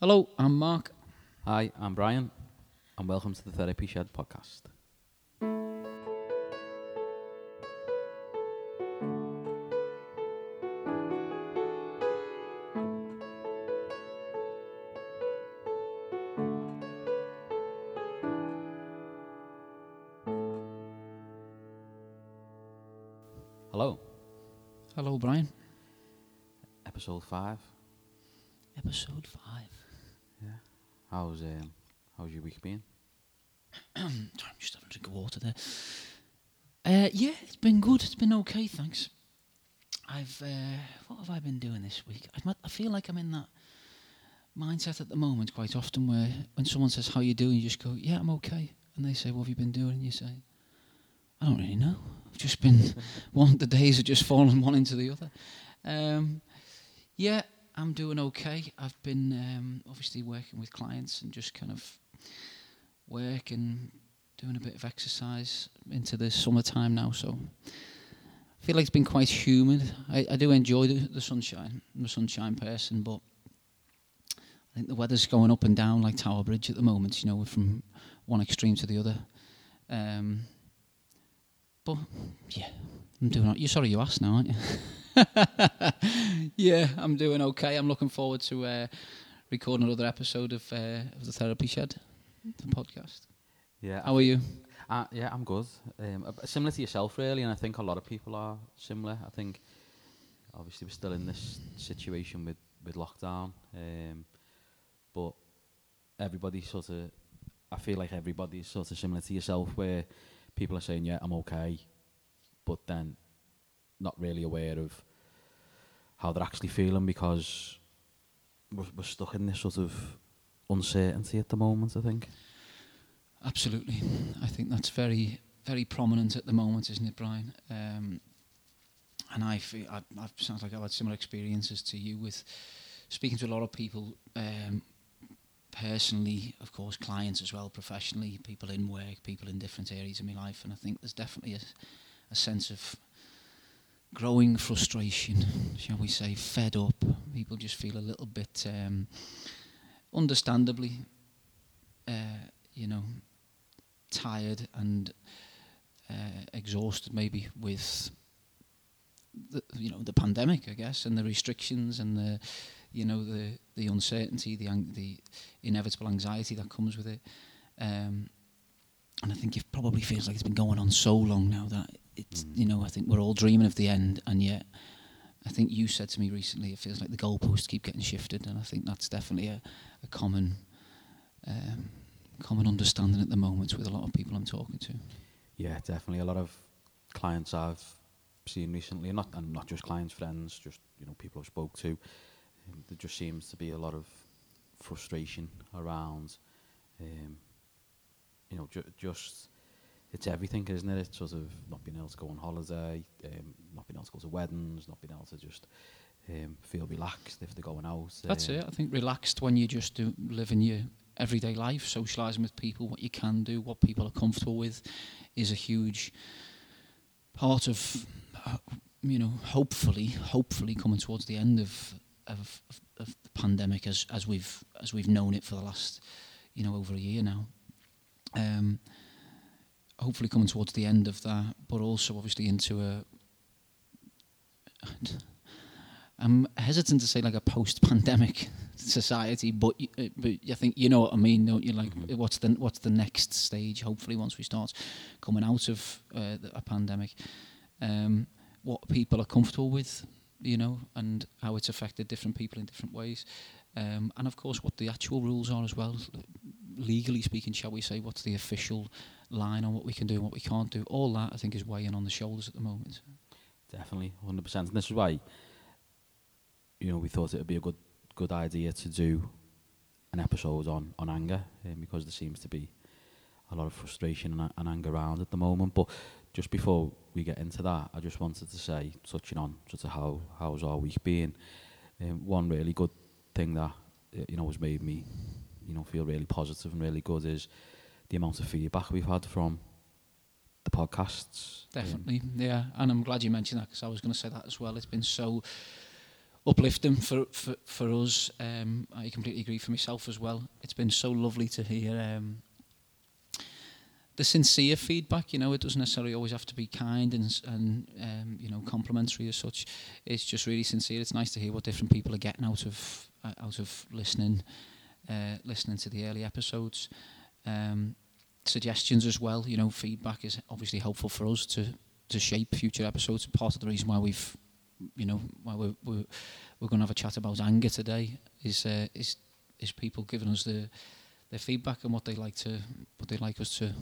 Hello, I'm Mark. Hi, I'm Brian, and welcome to the Therapy Shed podcast. Hello, Hello, Brian. episode five. Episode five. Yeah. How's um, how's your week been? I'm just having a drink of water there. Uh, yeah, it's been good. It's been okay, thanks. I've uh, what have I been doing this week? I, I feel like I'm in that mindset at the moment quite often, where when someone says how you doing, you just go, "Yeah, I'm okay," and they say, "What have you been doing?" And you say, "I don't really know. I've just been one. The days have just fallen one into the other." Um, yeah, I'm doing okay. I've been um, obviously working with clients and just kind of work and doing a bit of exercise into the summertime now. So I feel like it's been quite humid. I, I do enjoy the, the sunshine. I'm a sunshine person, but I think the weather's going up and down like Tower Bridge at the moment. You know, from one extreme to the other. Um, but yeah, I'm doing. You're sorry you asked now, aren't you? yeah, I'm doing okay. I'm looking forward to uh, recording another episode of uh, of the Therapy Shed, the podcast. Yeah. How are you? Uh, yeah, I'm good. Um, similar to yourself, really, and I think a lot of people are similar. I think, obviously, we're still in this situation with, with lockdown, um, but everybody sort of, I feel like everybody's sort of similar to yourself, where people are saying, yeah, I'm okay, but then not really aware of how they're actually feeling because we're, we're stuck in this sort of uncertainty at the moment, I think. Absolutely. I think that's very, very prominent at the moment, isn't it, Brian? Um, and I feel, I, I've sounds like I've had similar experiences to you with speaking to a lot of people, um, personally, of course, clients as well, professionally, people in work, people in different areas of my life, and I think there's definitely a, a sense of growing frustration, shall we say, fed up. People just feel a little bit, um, understandably, uh, you know, tired and uh, exhausted maybe with the you know the pandemic I guess and the restrictions and the you know the the uncertainty the ang- the inevitable anxiety that comes with it um, and I think it probably feels like it's been going on so long now that it's Mm. you know I think we're all dreaming of the end and yet I think you said to me recently it feels like the goalposts keep getting shifted and I think that's definitely a, a common um, common understanding at the moment with a lot of people I'm talking to. Yeah, definitely. A lot of clients I've seen recently, not and not just clients, friends, just you know people I've spoke to. Um, there just seems to be a lot of frustration around, um, you know, ju- just it's everything, isn't it? It's sort of not being able to go on holiday, um, not being able to go to weddings, not being able to just um, feel relaxed if they're going out. That's um, it. I think relaxed when you just do living your everyday life, socialising with people, what you can do, what people are comfortable with, is a huge part of, uh, you know, hopefully, hopefully coming towards the end of of, of, of the pandemic as as we've as we've known it for the last, you know, over a year now. Um, hopefully coming towards the end of that, but also obviously into a. I'm hesitant to say like a post-pandemic society, but uh, but I think you know what I mean, don't you? Like, Mhm. what's the what's the next stage? Hopefully, once we start coming out of uh, a pandemic, um, what people are comfortable with, you know, and how it's affected different people in different ways, um, and of course, what the actual rules are as well, legally speaking, shall we say? What's the official line on what we can do and what we can't do? All that I think is weighing on the shoulders at the moment. Definitely, hundred percent. And this is why, you know, we thought it would be a good good idea to do an episode on on anger, um, because there seems to be a lot of frustration and, and anger around at the moment. But just before we get into that, I just wanted to say, touching on sort of how how's our week been. Um, one really good thing that you know has made me, you know, feel really positive and really good is the amount of feedback we've had from the podcasts. Um, Definitely, yeah. And I'm glad you mentioned that because I was going to say that as well. It's been so uplifting for, for, for us. Um, I completely agree for myself as well. It's been so lovely to hear um, the sincere feedback. You know, it doesn't necessarily always have to be kind and and um, you know complimentary as such. It's just really sincere. It's nice to hear what different people are getting out of out of listening uh, listening to the early episodes. Um, suggestions as well. You know, feedback is obviously helpful for us to to shape future episodes. Part of the reason why we've you know why we're we're, we're going to have a chat about anger today is uh, is is people giving us the their feedback and what they like to what they like us to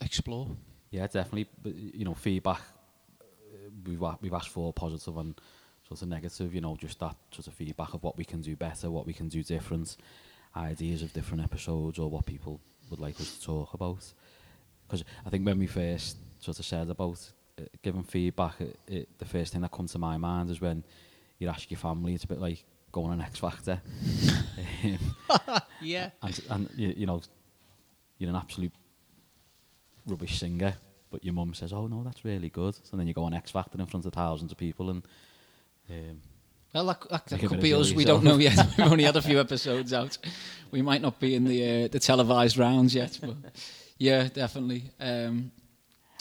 explore. Yeah, definitely. But, you know, feedback. uh, We've we've asked for positive and sort of negative. You know, just that sort of feedback of what we can do better, what we can do different, ideas of different episodes, or what people would like us to talk about. Because I think when we first sort of said about uh, giving feedback, it, it, the first thing that comes to my mind is when you ask your family. It's a bit like going on X Factor. um, Yeah. and, and you, you know, you're an absolute rubbish singer, but your mum says, "Oh no, that's really good." So then you go on X Factor in front of thousands of people, and um, Well, that, that, that could be us. We don't know yet. We've only had a few episodes out. We might not be in the uh, the televised rounds yet, but yeah, definitely. Um,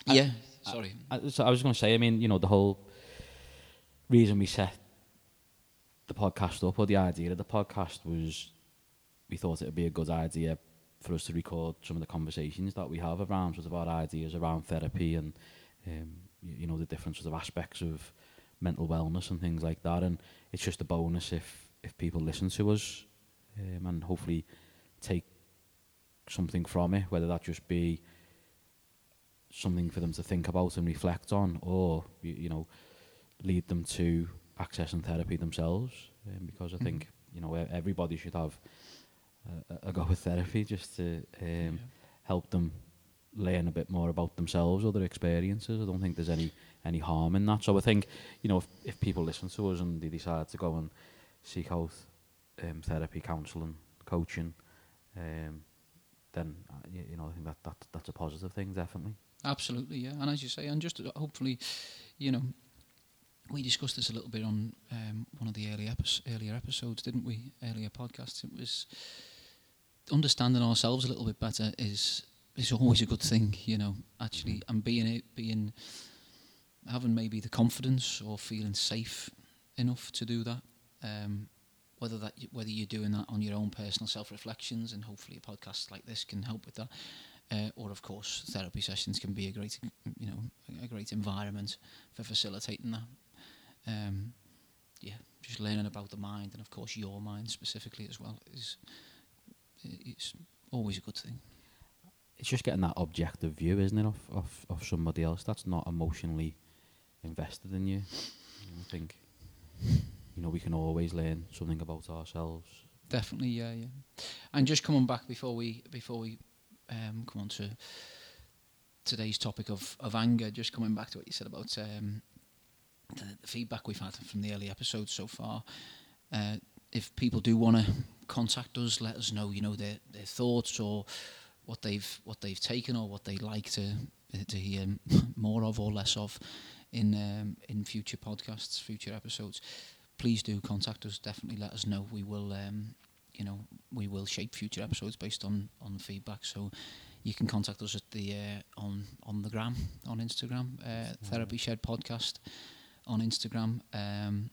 yeah. Sorry. I, so I was going to say, I mean, you know, the whole reason we set the podcast up, or the idea of the podcast, was we thought it would be a good idea for us to record some of the conversations that we have around sort of our ideas around therapy and um, you, you know the different sort of aspects of mental wellness and things like that. And it's just a bonus if if people listen to us um, and hopefully take something from it, whether that just be something for them to think about and reflect on, or you, you know, lead them to accessing therapy themselves. Um, because I think you know everybody should have a, a go with therapy just to um, help them learn a bit more about themselves or their experiences. I don't think there's any any harm in that. So I think you know if if people listen to us and they decide to go and seek out um, therapy, counselling, coaching, um, then uh, you, know I think that, that that's a positive thing definitely. Absolutely, yeah. And as you say, and just uh, hopefully, you know, we discussed this a little bit on um, one of the early epi- earlier episodes, didn't we? Earlier podcasts. It was understanding ourselves a little bit better is is always a good thing, you know. Actually, and being it, being having maybe the confidence or feeling safe enough to do that. Um, whether that whether you're doing that on your own personal self reflections, and hopefully a podcast like this can help with that uh, or of course therapy sessions can be a great you know a great environment for facilitating that um, yeah just learning about the mind and of course your mind specifically as well is it's always a good thing It's just getting that objective view, isn't it, of, of, of somebody else that's not emotionally invested in you. I think you know we can always learn something about ourselves. definitely yeah yeah and just coming back before we before we um, come on to today's topic of, of anger just coming back to what you said about um, the, the feedback we've had from the early episodes so far uh, if people do want to contact us let us know you know their, their thoughts or what they've what they've taken or what they'd like to to hear more of or less of in um, in future podcasts future episodes please do contact us. Definitely let us know. We will um, you know we will shape future episodes based on on feedback. So you can contact us at the uh, on on the gram on Instagram uh, therapy shed podcast on Instagram um,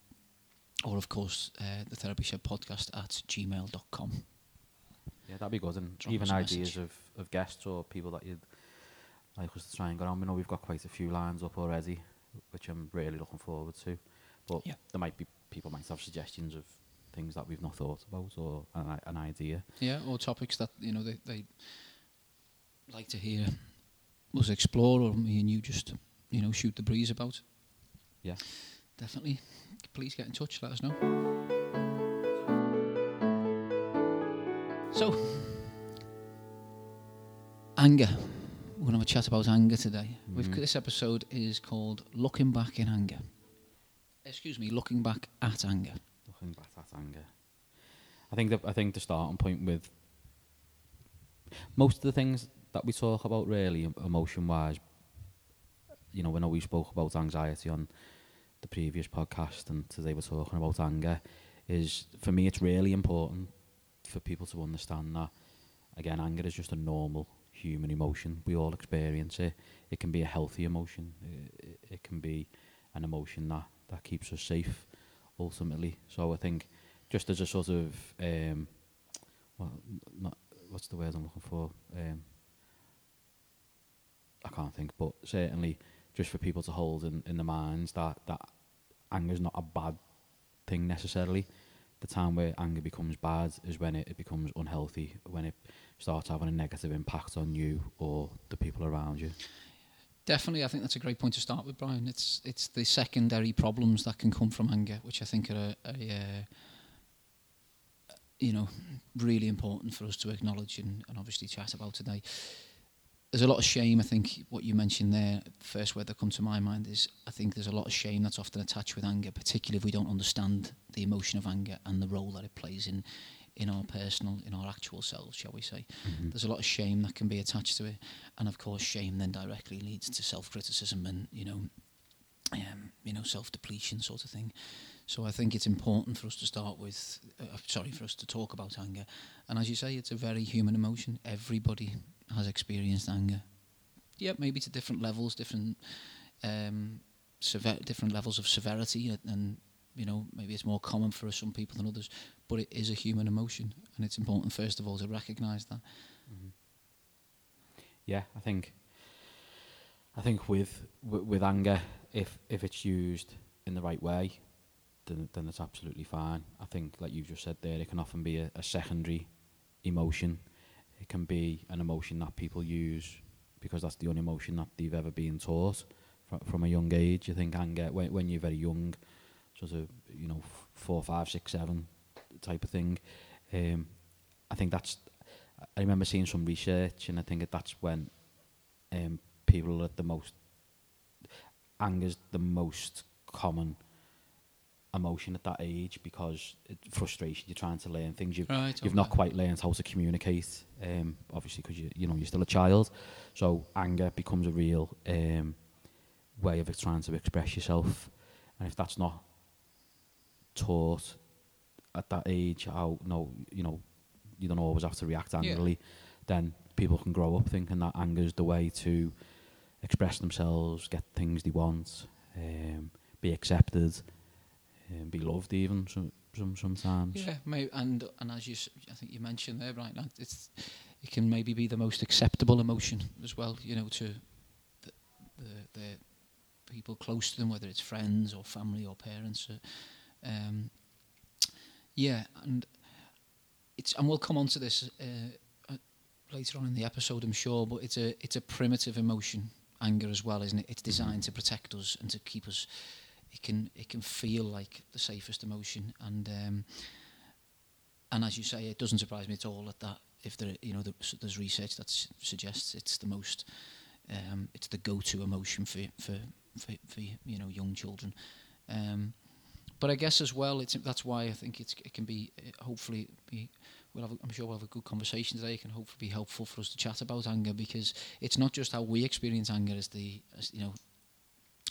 or of course uh, the therapy shed podcast at gmail.com Yeah, that'd be good. And Drop even ideas of, of guests or people that you'd like us to try and get on. We know we've got quite a few lines up already, which I'm really looking forward to. But Yeah. there might be people might have suggestions of things that we've not thought about or an, an idea. yeah or topics that you know they, they like to hear us explore or me and you just you know shoot the breeze about Yeah. definitely please get in touch let us know so anger we're going to have a chat about anger today Mhm. this episode is called looking back in anger excuse me looking back at anger Looking back at anger. I think that I think the starting point with most of the things that we talk about really emotion wise, you know, when we spoke about anxiety on the previous podcast and today we're talking about anger is for me it's really important for people to understand that again anger is just a normal human emotion. We all experience it. It can be a healthy emotion. It, it, can be an emotion that that keeps us safe ultimately. So i think just as a sort of um well not what's the word i'm looking for? Um i can't think but certainly just for people to hold in, in the minds that that anger is not a bad thing necessarily the time where anger becomes bad is when it, it becomes unhealthy when it starts having a negative impact on you or the people around you Definitely, I think that's a great point to start with, Brian. It's it's the secondary problems that can come from anger, which I think are a, a uh, you know really important for us to acknowledge and, and obviously chat about today. There's a lot of shame. I think what you mentioned there, first word that comes to my mind is I think there's a lot of shame that's often attached with anger, particularly if we don't understand the emotion of anger and the role that it plays in in our personal, in our actual selves, shall we say. mm-hmm. There's a lot of shame that can be attached to it, and of course, shame then directly leads to self-criticism and you know, um, you know, self-depletion sort of thing. So I think it's important for us to start with, uh, sorry, for us to talk about anger, and as you say, it's a very human emotion. Everybody has experienced anger. Yeah, maybe to different levels, different, um, sever- different levels of severity, and, and you know, maybe it's more common for some people than others, but it is a human emotion, and it's important first of all to recognise that. Mm-hmm. Yeah, I think. I think with with, with anger, if if it's used in the right way, then then it's absolutely fine. I think, like you've just said there, it can often be a, a secondary emotion. It can be an emotion that people use because that's the only emotion that they've ever been taught from, from a young age. You think anger when when you're very young, sort of you know four, five, six, seven type of thing. Um, I think that's. I remember seeing some research, and I think that that's when um, people are the most. Anger's the most common emotion at that age because it, frustration. You're trying to learn things. You've Right. you've not quite learned how to communicate. Um, obviously, because you you know you're still a child, so anger becomes a real um, way of trying to express yourself, and if that's not taught at that age, how no, you know, you don't always have to react Yeah. angrily, then people can grow up thinking that anger is the way to express themselves, get things they want, um, be accepted, um, be loved even some, some sometimes. Yeah, may, and and as you, I think you mentioned there, right now, it's it can maybe be the most acceptable emotion as well. You know, to the the, the people close to them, whether it's friends or family or parents. Uh, um, yeah, and it's and we'll come on to this uh, uh, later on in the episode, I'm sure. But it's a it's a primitive emotion, anger as well, isn't it? It's designed to protect us and to keep us. It can it can feel like the safest emotion, and um, and as you say, it doesn't surprise me at all that that if there you know the, there's research that suggests it's the most um, it's the go-to emotion for for for, for you know young children. Um, but I guess as well, it's that's why I think it's it can be uh, hopefully be we'll have a, I'm sure we'll have a good conversation today. It can hopefully be helpful for us to chat about anger because it's not just how we experience anger as the as you know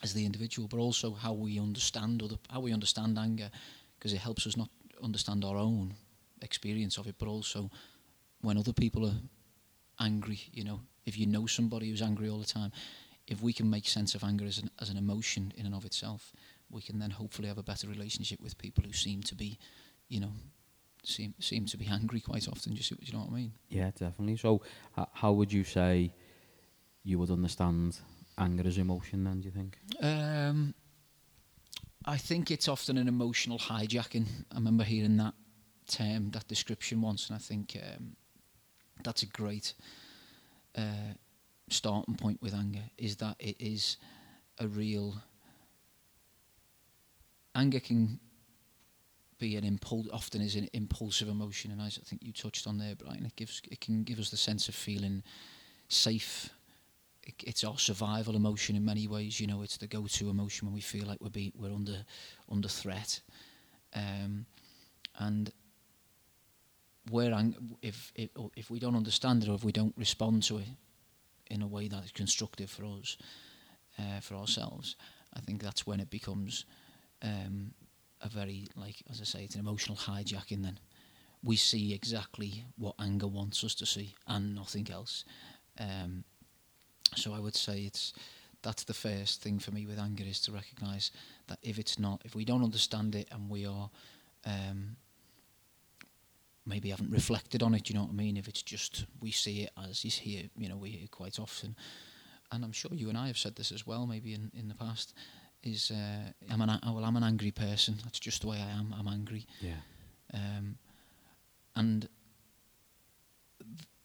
as the individual, but also how we understand other how we understand anger because it helps us not understand our own experience of it, but also when other people are angry. You know, if you know somebody who's angry all the time, if we can make sense of anger as an as an emotion in and of itself, we can then hopefully have a better relationship with people who seem to be, you know, seem seem to be angry quite often. Do you, see, do you know what I mean? Yeah, definitely. So, how would you say you would understand anger as emotion? Then, do you think? Um, I think it's often an emotional hijacking. I remember hearing that term, that description once, and I think um, that's a great uh, starting point with anger. Is that it is a real anger can be an impulse. Often is an impulsive emotion, and as I think you touched on there, Brian, it gives it can give us the sense of feeling safe it's our survival emotion in many ways. You know, it's the go-to emotion when we feel like we're be, we're under under threat, um, and where ang- if, if if we don't understand it or if we don't respond to it in a way that is constructive for us, uh, for ourselves, I think that's when it becomes um, a very like as I say, it's an emotional hijacking. Then we see exactly what anger wants us to see and nothing else. Um, so I would say it's that's the first thing for me with anger is to recognise that if it's not, if we don't understand it and we are um, maybe haven't reflected on it, you know what I mean? If it's just we see it as is here, you know, we hear it quite often, and I'm sure you and I have said this as well, maybe in, in the past, is uh, I'm an well, I'm an angry person. That's just the way I am. I'm angry. Yeah. Um, and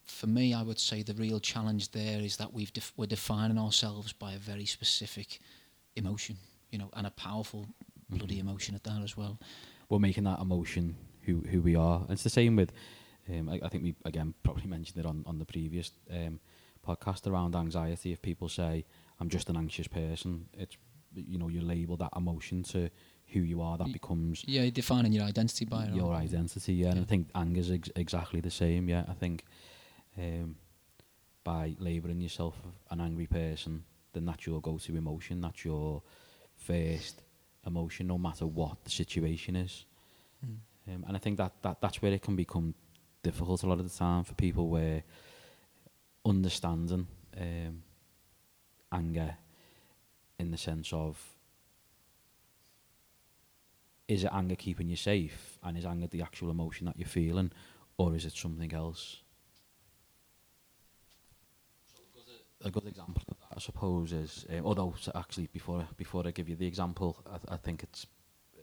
for me, I would say the real challenge there is that we've def- we're defining ourselves by a very specific emotion, you know, and a powerful bloody Mhm. emotion at that as well. We're making that emotion who who we are. And it's the same with. Um, I, I think we again probably mentioned it on on the previous um, podcast around anxiety. If people say I'm just an anxious person, it's you know you label that emotion to who you are. That Y- becomes Yeah, you're defining your identity by your identity. Yeah, and I Yeah. think anger is ex- exactly the same. Yeah, I think um, by labelling yourself an angry person, then that's your go-to emotion. That's your first emotion, no matter what the situation is. Mm. Um, and I think that, that that's where it can become difficult a lot of the time for people where understanding um, anger in the sense of is it anger keeping you safe and is anger the actual emotion that you're feeling or is it something else? A good example of that, I suppose, is um, although actually before before I give you the example, I, th- I think it's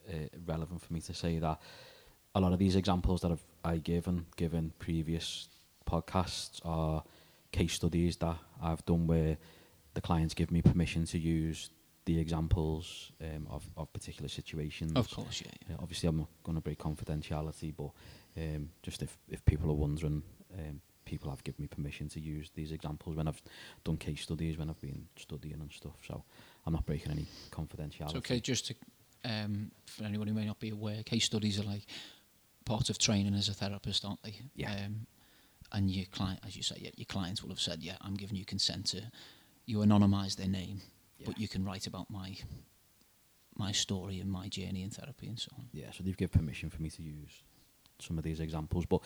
uh, relevant for me to say that a lot of these examples that I've I given given previous podcasts are case studies that I've done where the clients give me permission to use the examples um, of of particular situations. Of course, yeah. yeah. Yeah, obviously, I'm not going to break confidentiality, but um, just if, if people are wondering, um, people have given me permission to use these examples when I've done case studies, when I've been studying and stuff. So I'm not breaking any confidentiality. It's okay, just to, um, for anyone who may not be aware, case studies are like part of training as a therapist, aren't they? Yeah. Um, and your client, as you say, yeah, your clients will have said, yeah, I'm giving you consent to, you anonymise their name, but you can write about my my story and my journey in therapy and so on. Yeah, so they've given permission for me to use some of these examples. But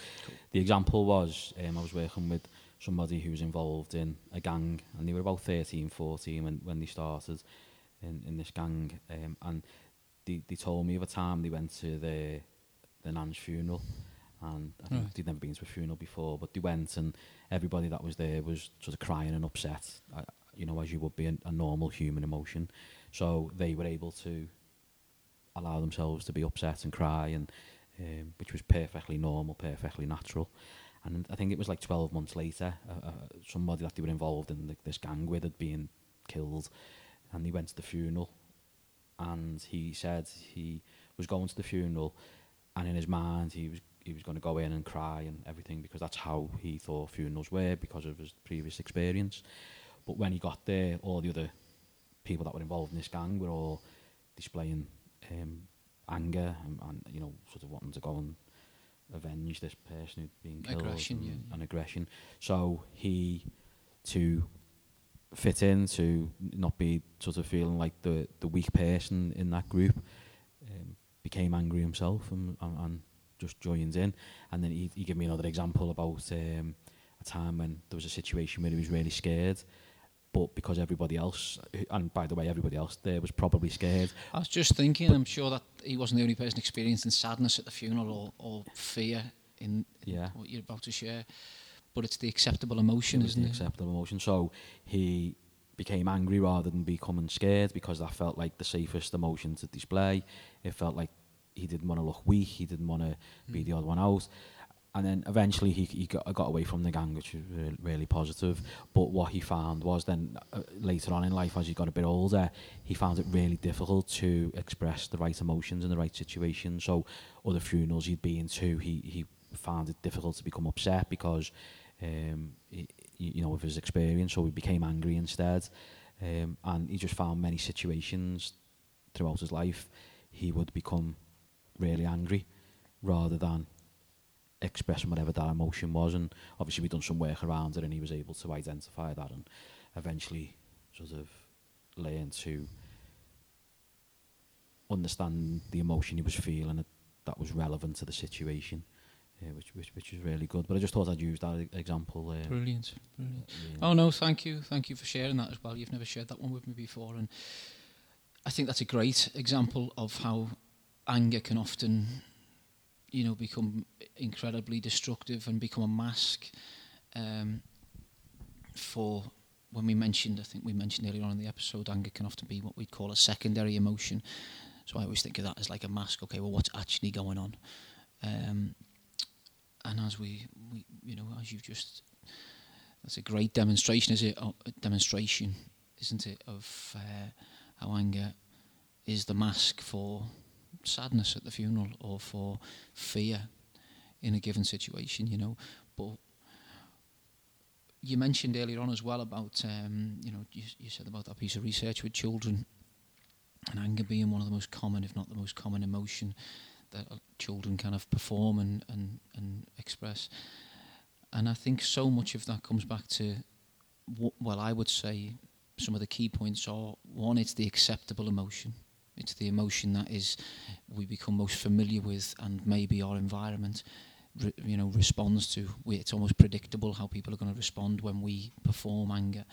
the example was um, I was working with somebody who was involved in a gang, and they were about 13, 14 when, when they started in, in this gang. Um, and they, they told me of a time they went to the, the nan's funeral. And I think Right. they'd never been to a funeral before, but they went, and everybody that was there was sort of crying and upset, uh, you know, as you would be a, a normal human emotion. So they were able to allow themselves to be upset and cry, and um, which was perfectly normal, perfectly natural. And I think it was like 12 months later, uh, uh, somebody that they were involved in the, this gang with had been killed, and he went to the funeral, and he said he was going to the funeral, and in his mind he was he was going to go in and cry and everything because that's how he thought funerals were because of his previous experience. But when he got there, all the other people that were involved in this gang were all displaying um, anger and, and you know sort of wanting to go and avenge this person who'd been killed Aggression, and, yeah, yeah. and aggression. So he to fit in to not be sort of feeling like the the weak person in that group um, became angry himself and, and, and just joined in. And then he, he gave me another example about um, a time when there was a situation where he was really scared, but because everybody else, and by the way, everybody else there was probably scared. I was just thinking, I'm sure that he wasn't the only person experiencing sadness at the funeral or, or fear in, Yeah. what you're about to share. But it's the acceptable emotion, it isn't the it? acceptable emotion. So he became angry rather than becoming scared because that felt like the safest emotion to display. It felt like he didn't want to look weak. He didn't want to be Mm. the odd one out. And then eventually he, he got, got away from the gang, which was really, really positive. But what he found was then uh, later on in life, as he got a bit older, he found it really difficult to express the right emotions in the right situation. So other funerals he'd been to, he, he found it difficult to become upset because um, he, you know, of his experience, so he became angry instead. Um, and he just found many situations throughout his life he would become really angry rather than expressing whatever that emotion was. And obviously, we'd done some work around it, and he was able to identify that and eventually sort of learn to understand the emotion he was feeling that, was relevant to the situation, uh, which, which which was really good. But I just thought I'd use that example. Uh, Brilliant, brilliant. yeah. Oh no, thank you, thank you for sharing that as well. You've never shared that one with me before, and I think that's a great example of how anger can often, you know, become incredibly destructive and become a mask um, for. When we mentioned, I think we mentioned earlier on in the episode, anger can often be what we'd call a secondary emotion. So I always think of that as like a mask. Okay, well, what's actually going on? Um, and as we, we, you know, as you've just that's a great demonstration, is it? Oh, a demonstration, isn't it, of uh, how anger is the mask for sadness at the funeral or for fear in a given situation, you know. But you mentioned earlier on as well about, um, you know, you, you said about that piece of research with children and anger being one of the most common, if not the most common emotion that children kind of perform and, and, and express. And I think so much of that comes back to, wh- well, I would say some of the key points are one, it's the acceptable emotion. It's the emotion that is we become most familiar with, and maybe our environment, re- you know, responds to. We, it's almost predictable how people are going to respond when we perform anger.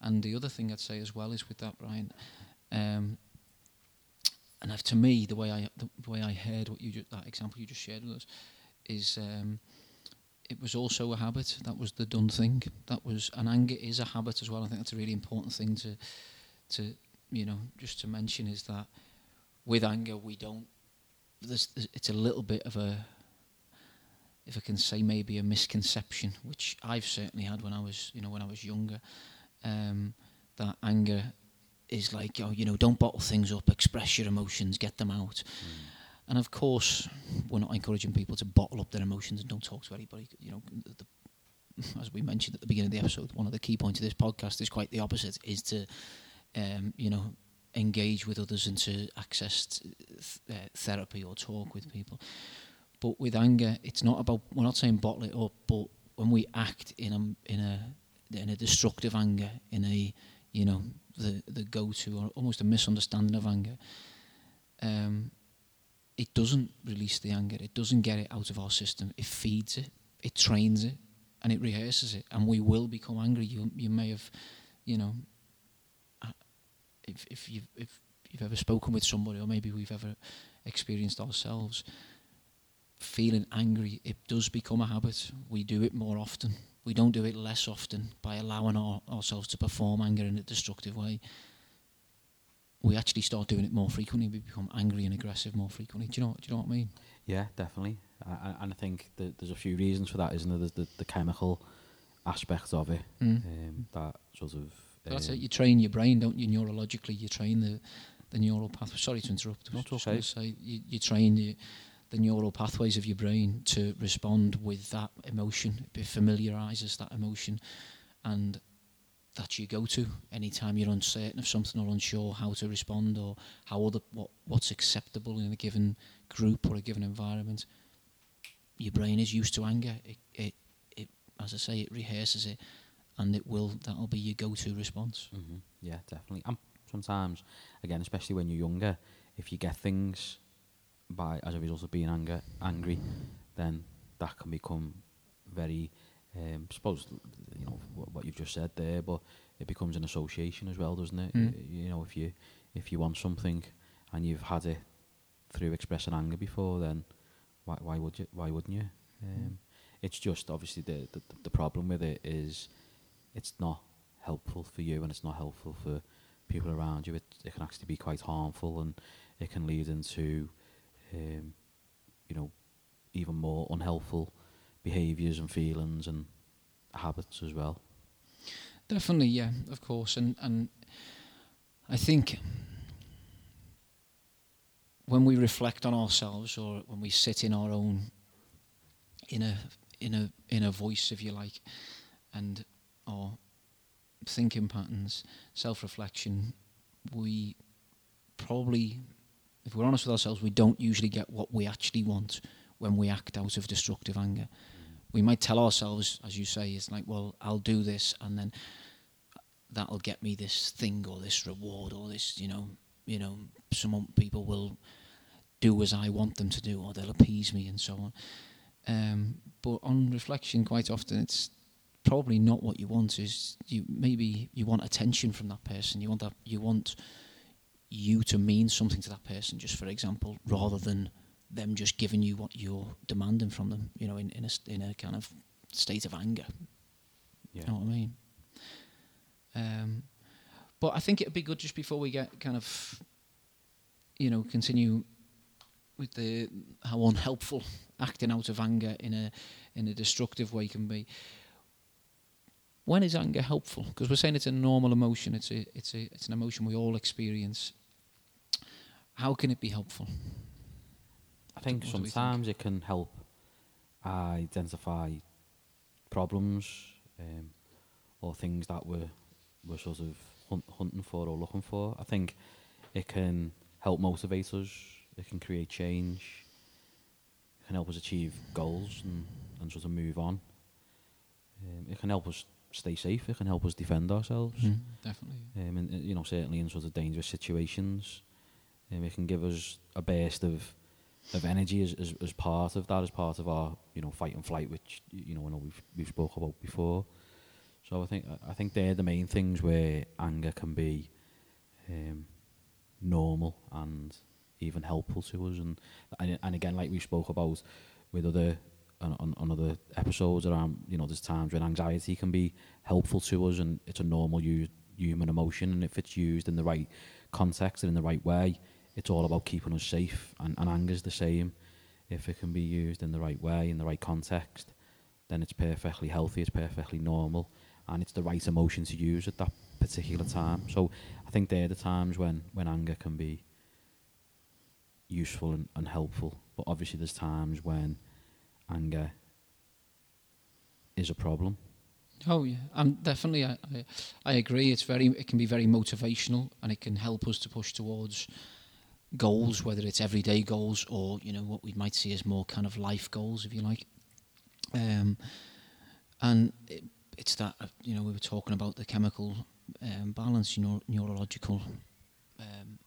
And the other thing I'd say as well is with that, Brian, um, and I've, to me, the way I the way I heard what you that example you just shared with us is um, it was also a habit. That was the done thing. That was and anger is a habit as well. I think that's a really important thing to to you know just to mention is that with anger we don't. There's, there's, it's a little bit of a if I can say maybe a misconception, which I've certainly had when I was you know when I was younger, um, that anger is like oh you know don't bottle things up, express your emotions, get them out. And of course, we're not encouraging people to bottle up their emotions and don't talk to anybody. You know, the, as we mentioned at the beginning of the episode, one of the key points of this podcast is quite the opposite: is to, um, you know, engage with others and to access th- uh, therapy or talk with people. But with anger, it's not about. We're not saying bottle it up, but when we act in a in a in a destructive anger, in a you know the the go to or almost a misunderstanding of anger. Um, it doesn't release the anger. It doesn't get it out of our system. It feeds it. It trains it, and it rehearses it. And we will become angry. You you may have, you know, if if you've if you've ever spoken with somebody, or maybe we've ever experienced ourselves feeling angry, it does become a habit. We do it more often. We don't do it less often by allowing our, ourselves to perform anger in a destructive way. We actually start doing it more frequently. We become angry and aggressive more frequently. Do you know? Do you know what I mean? Yeah, definitely. I, I, and I think that there's a few reasons for that, isn't there? There's the, the chemical aspects of it Mm. um, that sort of. But that's um, it. You train your brain, don't you? Neurologically, you train the the neural pathway. Sorry to interrupt. I No, was it's just okay. Say you, you train the the neural pathways of your brain to respond with that emotion. It familiarises that emotion, and that's your go-to anytime you're uncertain of something or unsure how to respond or how other what what's acceptable in a given group or a given environment. Your brain is used to anger. It it, it as I say, it rehearses it, and it will. That'll be your go-to response. hmm Yeah, definitely. And sometimes, again, especially when you're younger, if you get things by as a result of being anger, angry, then that can become very. Um, suppose you know what, what you've just said there, but it becomes an association as well, doesn't it? Mm. You know, if you if you want something and you've had it through expressing anger before, then why why would you? Why wouldn't you? Um, it's just obviously the, the the problem with it is it's not helpful for you and it's not helpful for people around you. It it can actually be quite harmful and it can lead into um, you know even more unhelpful behaviours and feelings and habits as well. Definitely, yeah, of course, and and I think when we reflect on ourselves, or when we sit in our own inner inner inner voice, if you like, and our thinking patterns, self-reflection, we probably, if we're honest with ourselves, we don't usually get what we actually want when we act out of destructive anger. We might tell ourselves, as you say, it's like, well, I'll do this, and then that'll get me this thing or this reward or this, you know, you know, some people will do as I want them to do, or they'll appease me, and so on. Um, but on reflection, quite often it's probably not what you want. Is you maybe you want attention from that person. You want that you want you to mean something to that person, just for example, rather than them just giving you what you're demanding from them. You know, in in a in a kind of state of anger. Yeah. You know what I mean? Um, but I think it'd be good just before we get kind of, you know, continue with the how unhelpful acting out of anger in a in a destructive way can be. When is anger helpful? Because we're saying it's a normal emotion. It's a it's a it's an emotion we all experience. How can it be helpful? I think What do think? sometimes it can help identify problems um, or things that we're, we're sort of hunt, hunting for or looking for. I think it can help motivate us, it can create change, it can help us achieve goals and, and sort of move on. Um, it can help us stay safe, it can help us defend ourselves. Definitely. um, and uh, you know certainly in sort of dangerous situations. Um, it can give us a burst of of energy as, as as part of that, as part of our you know fight and flight, which you know I know we've we've spoke about before. So I think I think they're the main things where anger can be um, normal and even helpful to us, and and, and again like we spoke about with other on, on, other episodes around you know there's times when anxiety can be helpful to us and it's a normal u- human emotion and if it's used in the right context and in the right way it's all about keeping us safe and, and anger's the same. If it can be used in the right way in the right context then it's perfectly healthy it's perfectly normal and it's the right emotion to use at that particular time. So I think they're the times when when anger can be useful and, and helpful. But obviously there's times when anger is a problem Oh yeah, um, definitely. I, I I agree. It's very. It can be very motivational, and it can help us to push towards goals, whether it's everyday goals or you know what we might see as more kind of life goals, if you like. Um, and it, it's that uh, you know we were talking about the chemical um, balance, you know, neurological um,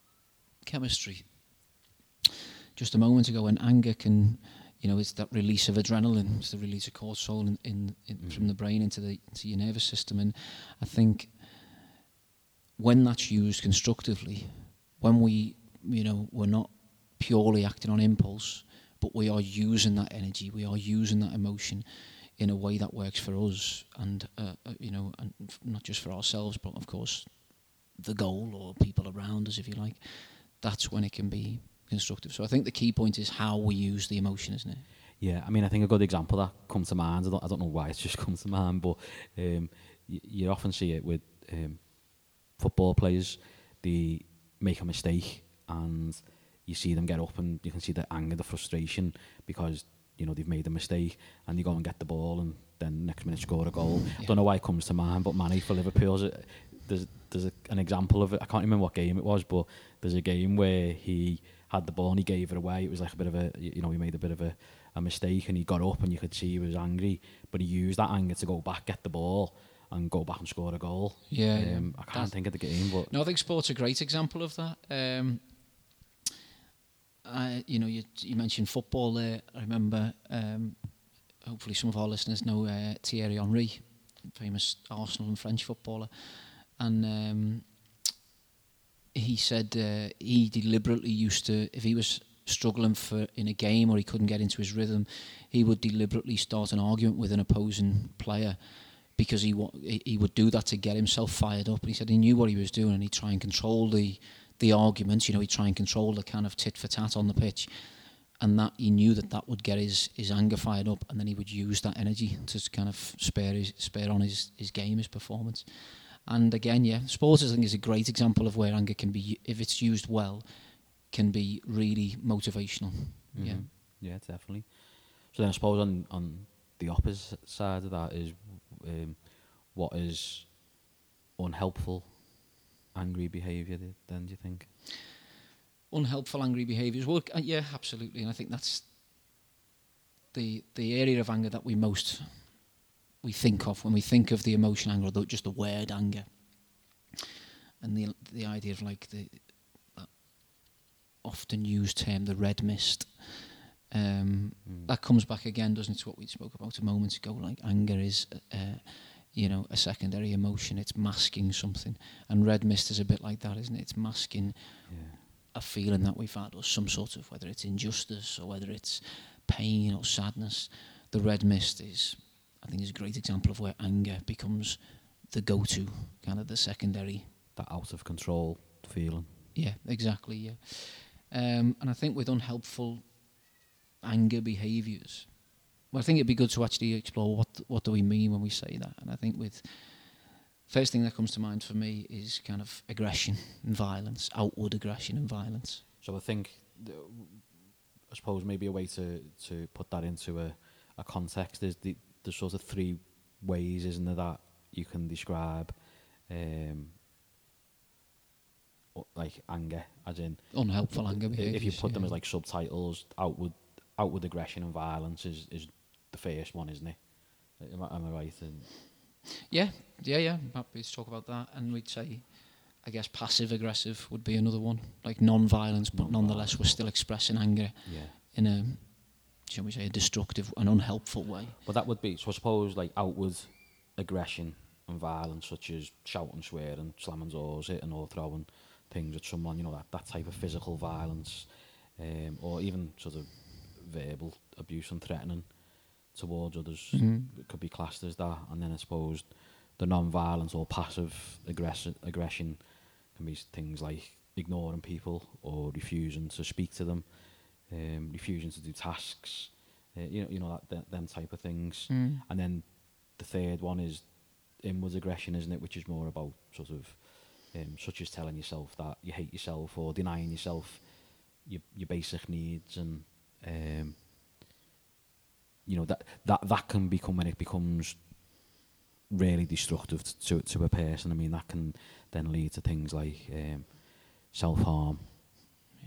chemistry. Just a moment ago, and anger can you know, it's that release of adrenaline, it's the release of cortisol in, in, in Mhm. from the brain into the into your nervous system, and I think when that's used constructively, when we, you know, we're not purely acting on impulse, but we are using that energy, we are using that emotion in a way that works for us, and uh, uh, you know, and f- not just for ourselves, but of course, the goal or people around us, if you like. That's when it can be constructive. So I think the key point is how we use the emotion, isn't it? Yeah, I mean, I think a good example that comes to mind. I don't, I don't know why it's just come to mind, but um, you, you often see it with um, football players. They make a mistake, and you see them get up, and you can see the anger, the frustration, because you know they've made a mistake, and they go and get the ball, and then next minute score a goal. I don't know why it comes to mind, but Mané for Liverpool, there's there's a, an example of it. I can't remember what game it was, but there's a game where he had the ball and he gave it away. It was like a bit of a, you know, he made a bit of a, a mistake and he got up and you could see he was angry, but he used that anger to go back, get the ball, and go back and score a goal. Yeah, um, I can't That's- think of the game, but No, I think sport's a great example of that. Um, I, you know, you, you mentioned football there. I remember, um, hopefully, some of our listeners know uh, Thierry Henry, famous Arsenal and French footballer, and um, he said uh, he deliberately used to, if he was struggling for in a game or he couldn't get into his rhythm, he would deliberately start an argument with an opposing player because he wa- he would do that to get himself fired up. And he said he knew what he was doing, and he'd try and control the the arguments. You know, he'd try and control the kind of tit for tat on the pitch, and that he knew that that would get his his anger fired up, and then he would use that energy to kind of spare his spare on his his game, his performance. And again, yeah, sports I think is a great example of where anger can be, if it's used well, can be really motivational. Yeah. Mhm. yeah, definitely. So then I suppose on on the opposite side of that is um, what is unhelpful, angry behaviour. Then do you think? unhelpful angry behaviours. Well, uh, yeah, absolutely, and I think that's the the area of anger that we most we think of when we think of the emotion anger, or just the word anger, and the the idea of like the that often used term, the red mist. Um, Mm. that comes back again, doesn't it, to what we spoke about a moment ago? Like anger is, uh, you know, a secondary emotion. It's masking something, and red mist is a bit like that, isn't it? It's masking yeah. a feeling that we've had, or some sort of whether it's injustice or whether it's pain or sadness. The red mist is, I think, is a great example of where anger becomes the go-to, kind of the secondary That out of control feeling. Yeah, exactly. Yeah, um, and I think with unhelpful anger behaviours, well, I think it'd be good to actually explore what what do we mean when we say that. And I think with first thing that comes to mind for me is kind of aggression and violence, outward aggression and violence. So I think, I suppose maybe a way to, to put that into a, a context is the, the sort of three ways, isn't there, that you can describe um, like anger, as in Unhelpful anger if you put them yeah. as like subtitles, outward outward aggression and violence is, is the first one, isn't it? Am I, am I right? And Yeah, yeah, yeah. I'm happy to talk about that. And we'd say, I guess, passive aggressive would be another one, like non-violence, but nonetheless, we're still expressing anger yeah. in a, shall we say, a destructive and unhelpful way. But that would be, so I suppose, like outward aggression and violence, such as shouting, swearing, slamming doors, hitting or throwing things at someone, you know, that, that type of physical violence, um, or even sort of verbal abuse and threatening towards others Mm-hmm. could be classed as that. And then I suppose the non-violent or passive aggression, aggression can be things like ignoring people or refusing to speak to them, um, refusing to do tasks, uh, you know, you know that, that them type of things. Mm. And then the third one is inwards aggression, isn't it? Which is more about sort of um, such as telling yourself that you hate yourself or denying yourself your your basic needs and um, you know that that that can become when it becomes really destructive to to a person. I mean that can then lead to things like um, self harm,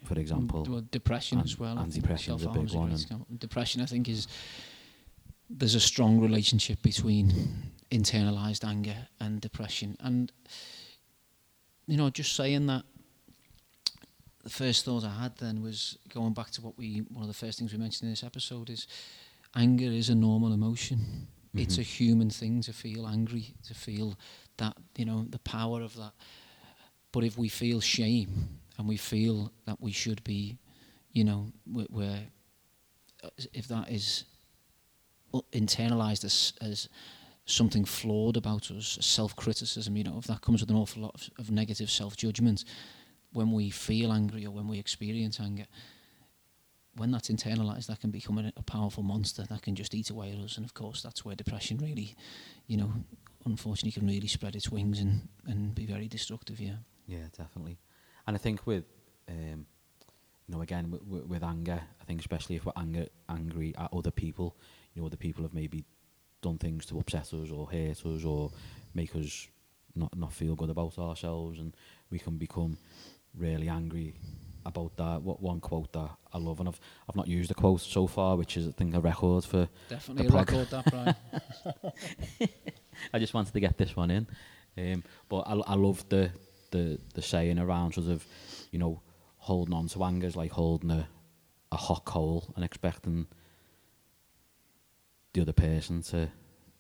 for example. Well, depression and- as well. And think depression's a big one and- Depression, I think, is there's a strong relationship between internalized anger and depression. And you know, just saying that, the first thought I had then was going back to what we one of the first things we mentioned in this episode is anger is a normal emotion. It's Mhm. a human thing to feel angry, to feel that you know the power of that. But if we feel shame and we feel that we should be, you know, we're, if that is internalized as as something flawed about us, self criticism, you know, if that comes with an awful lot of, of negative self judgment, when we feel angry or when we experience anger, when that's internalized, that can become a, a powerful monster that can just eat away at us. And of course, that's where depression really, you know, unfortunately can really spread its wings and, and be very destructive, yeah. Yeah, definitely. And I think with, um, you know, again with, with, with anger, I think especially if we're anger, angry at other people, you know, other people have maybe done things to upset us or hurt us or make us not not feel good about ourselves, and we can become really angry about that. What one quote that I love, and I've I've not used a quote so far, which is I think a record for. Definitely The a plug. record that, Brian. I just wanted to get this one in, um, but I, I love the the the saying around sort of, you know, holding on to anger is like holding a a hot coal and expecting the other person to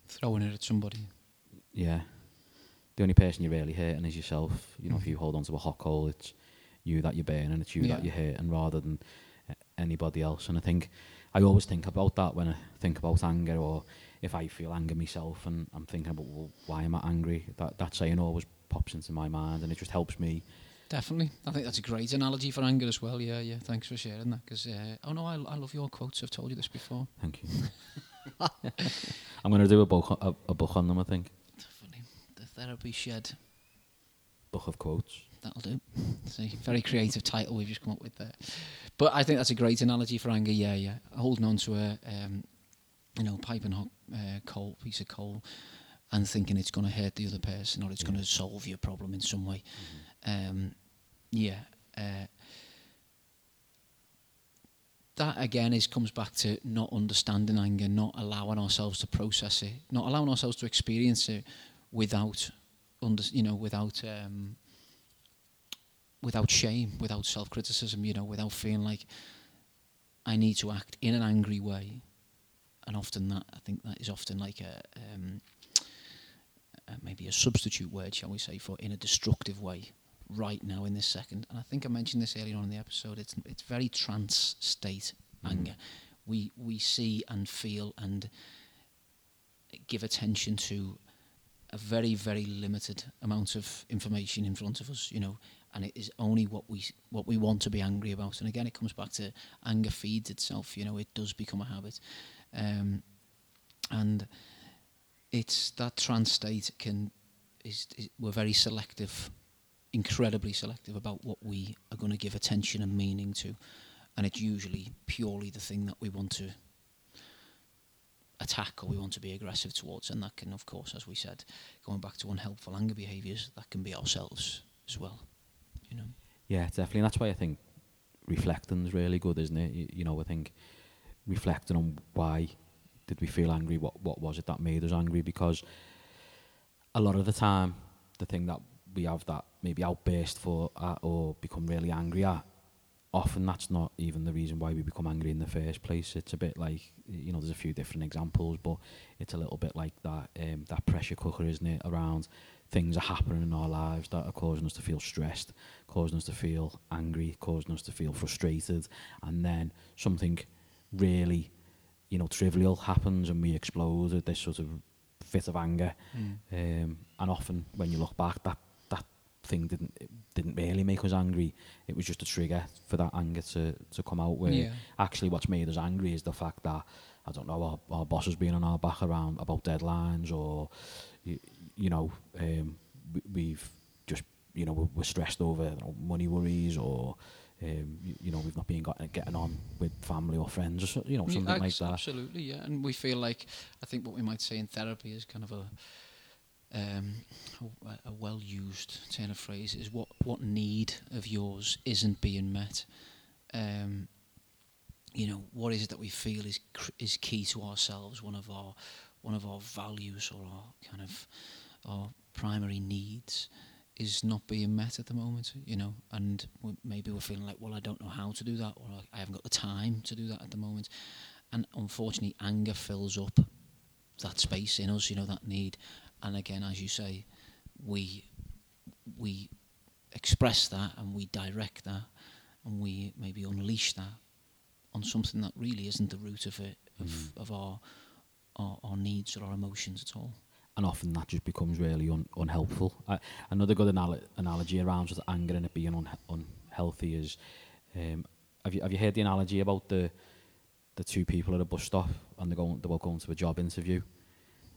Throwing it at somebody. yeah. The only person you're really hurting is yourself. You know, if mm. you hold on to a hot coal, it's you that you're burning, it's you that you're hurting rather than anybody else. And I think I always think about that when I think about anger or if I feel anger myself and I'm thinking about, well, why am I angry? That, that saying always pops into my mind and it just helps me. Definitely. I think that's a great analogy for anger as well. Yeah, yeah. Thanks for sharing that. Because, uh, oh no, I, I love your quotes. I've told you this before. Thank you. I'm going to do a book, a, a book on them, I think. Definitely. The Therapy Shed. Book of quotes. That'll do. It's a very creative title we've just come up with there. But I think that's a great analogy for anger. Yeah, yeah. Holding on to a, um, you know, piping hot uh, coal, piece of coal, and thinking it's going to hurt the other person or it's going to solve your problem in some way. Um, yeah. Uh, that again is comes back to not understanding anger, not allowing ourselves to process it, not allowing ourselves to experience it without, under, you know, without um, without shame, without self criticism, you know, without feeling like I need to act in an angry way. And often that, I think that is often like a, um, uh, maybe a substitute word, shall we say, for in a destructive way right now in this second. And I think I mentioned this earlier on in the episode. It's it's very trance state Mhm. anger. We we see and feel and give attention to a very very limited amount of information in front of us. You know, and it is only what we what we want to be angry about. And again, it comes back to anger feeds itself. You know, it does become a habit, um, and it's that trance state can is, is we're very selective, incredibly selective about what we are going to give attention and meaning to, and it's usually purely the thing that we want to attack or we want to be aggressive towards, and that can, of course, as we said, going back to unhelpful anger behaviours, that can be ourselves as well. You know. Yeah, definitely. And that's why I think reflecting is really good, isn't it? You, you know, I think reflecting on why did we feel angry, what what was it that made us angry? Because a lot of the time, the thing that we have that maybe outburst for at or become really angry at, often that's not even the reason why we become angry in the first place. It's a bit like you know, there's a few different examples, but it's a little bit like that um, that pressure cooker, isn't it? Around things are happening in our lives that are causing us to feel stressed, causing us to feel angry, causing us to feel frustrated, and then something really, you know, trivial happens and we explode with this sort of fit of anger. Um, and often when you look back, that that thing didn't didn't really make us angry. It was just a trigger for that anger to to come out. Where Yeah. actually, what's made us angry is the fact that I don't know our, our boss has been on our back around about deadlines, or you, you know, um, we, we've just you know we're, we're stressed over know, money worries, or um, you, you know we've not been got, getting on with family or friends, or you know Yeah, something like that. Absolutely, yeah. And we feel like I think what we might say in therapy is kind of a um, a, a well-used turn of phrase is what what need of yours isn't being met. Um, you know, what is it that we feel is cr- is key to ourselves? One of our one of our values or our kind of our primary needs is not being met at the moment, you know, and we, maybe we're feeling like, well, I don't know how to do that, or I- I haven't got the time to do that at the moment, and unfortunately, anger fills up that space in us, you know, that need, and again, as you say, we we express that and we direct that, and we maybe unleash that on something that really isn't the root of it of, Mm. of our, our our needs or our emotions at all. And often that just becomes really un- unhelpful. I, another good anal- analogy around sort of anger and it being un- unhealthy is, um, have you have you heard the analogy about the the two people at a bus stop and they're going they're both going to a job interview.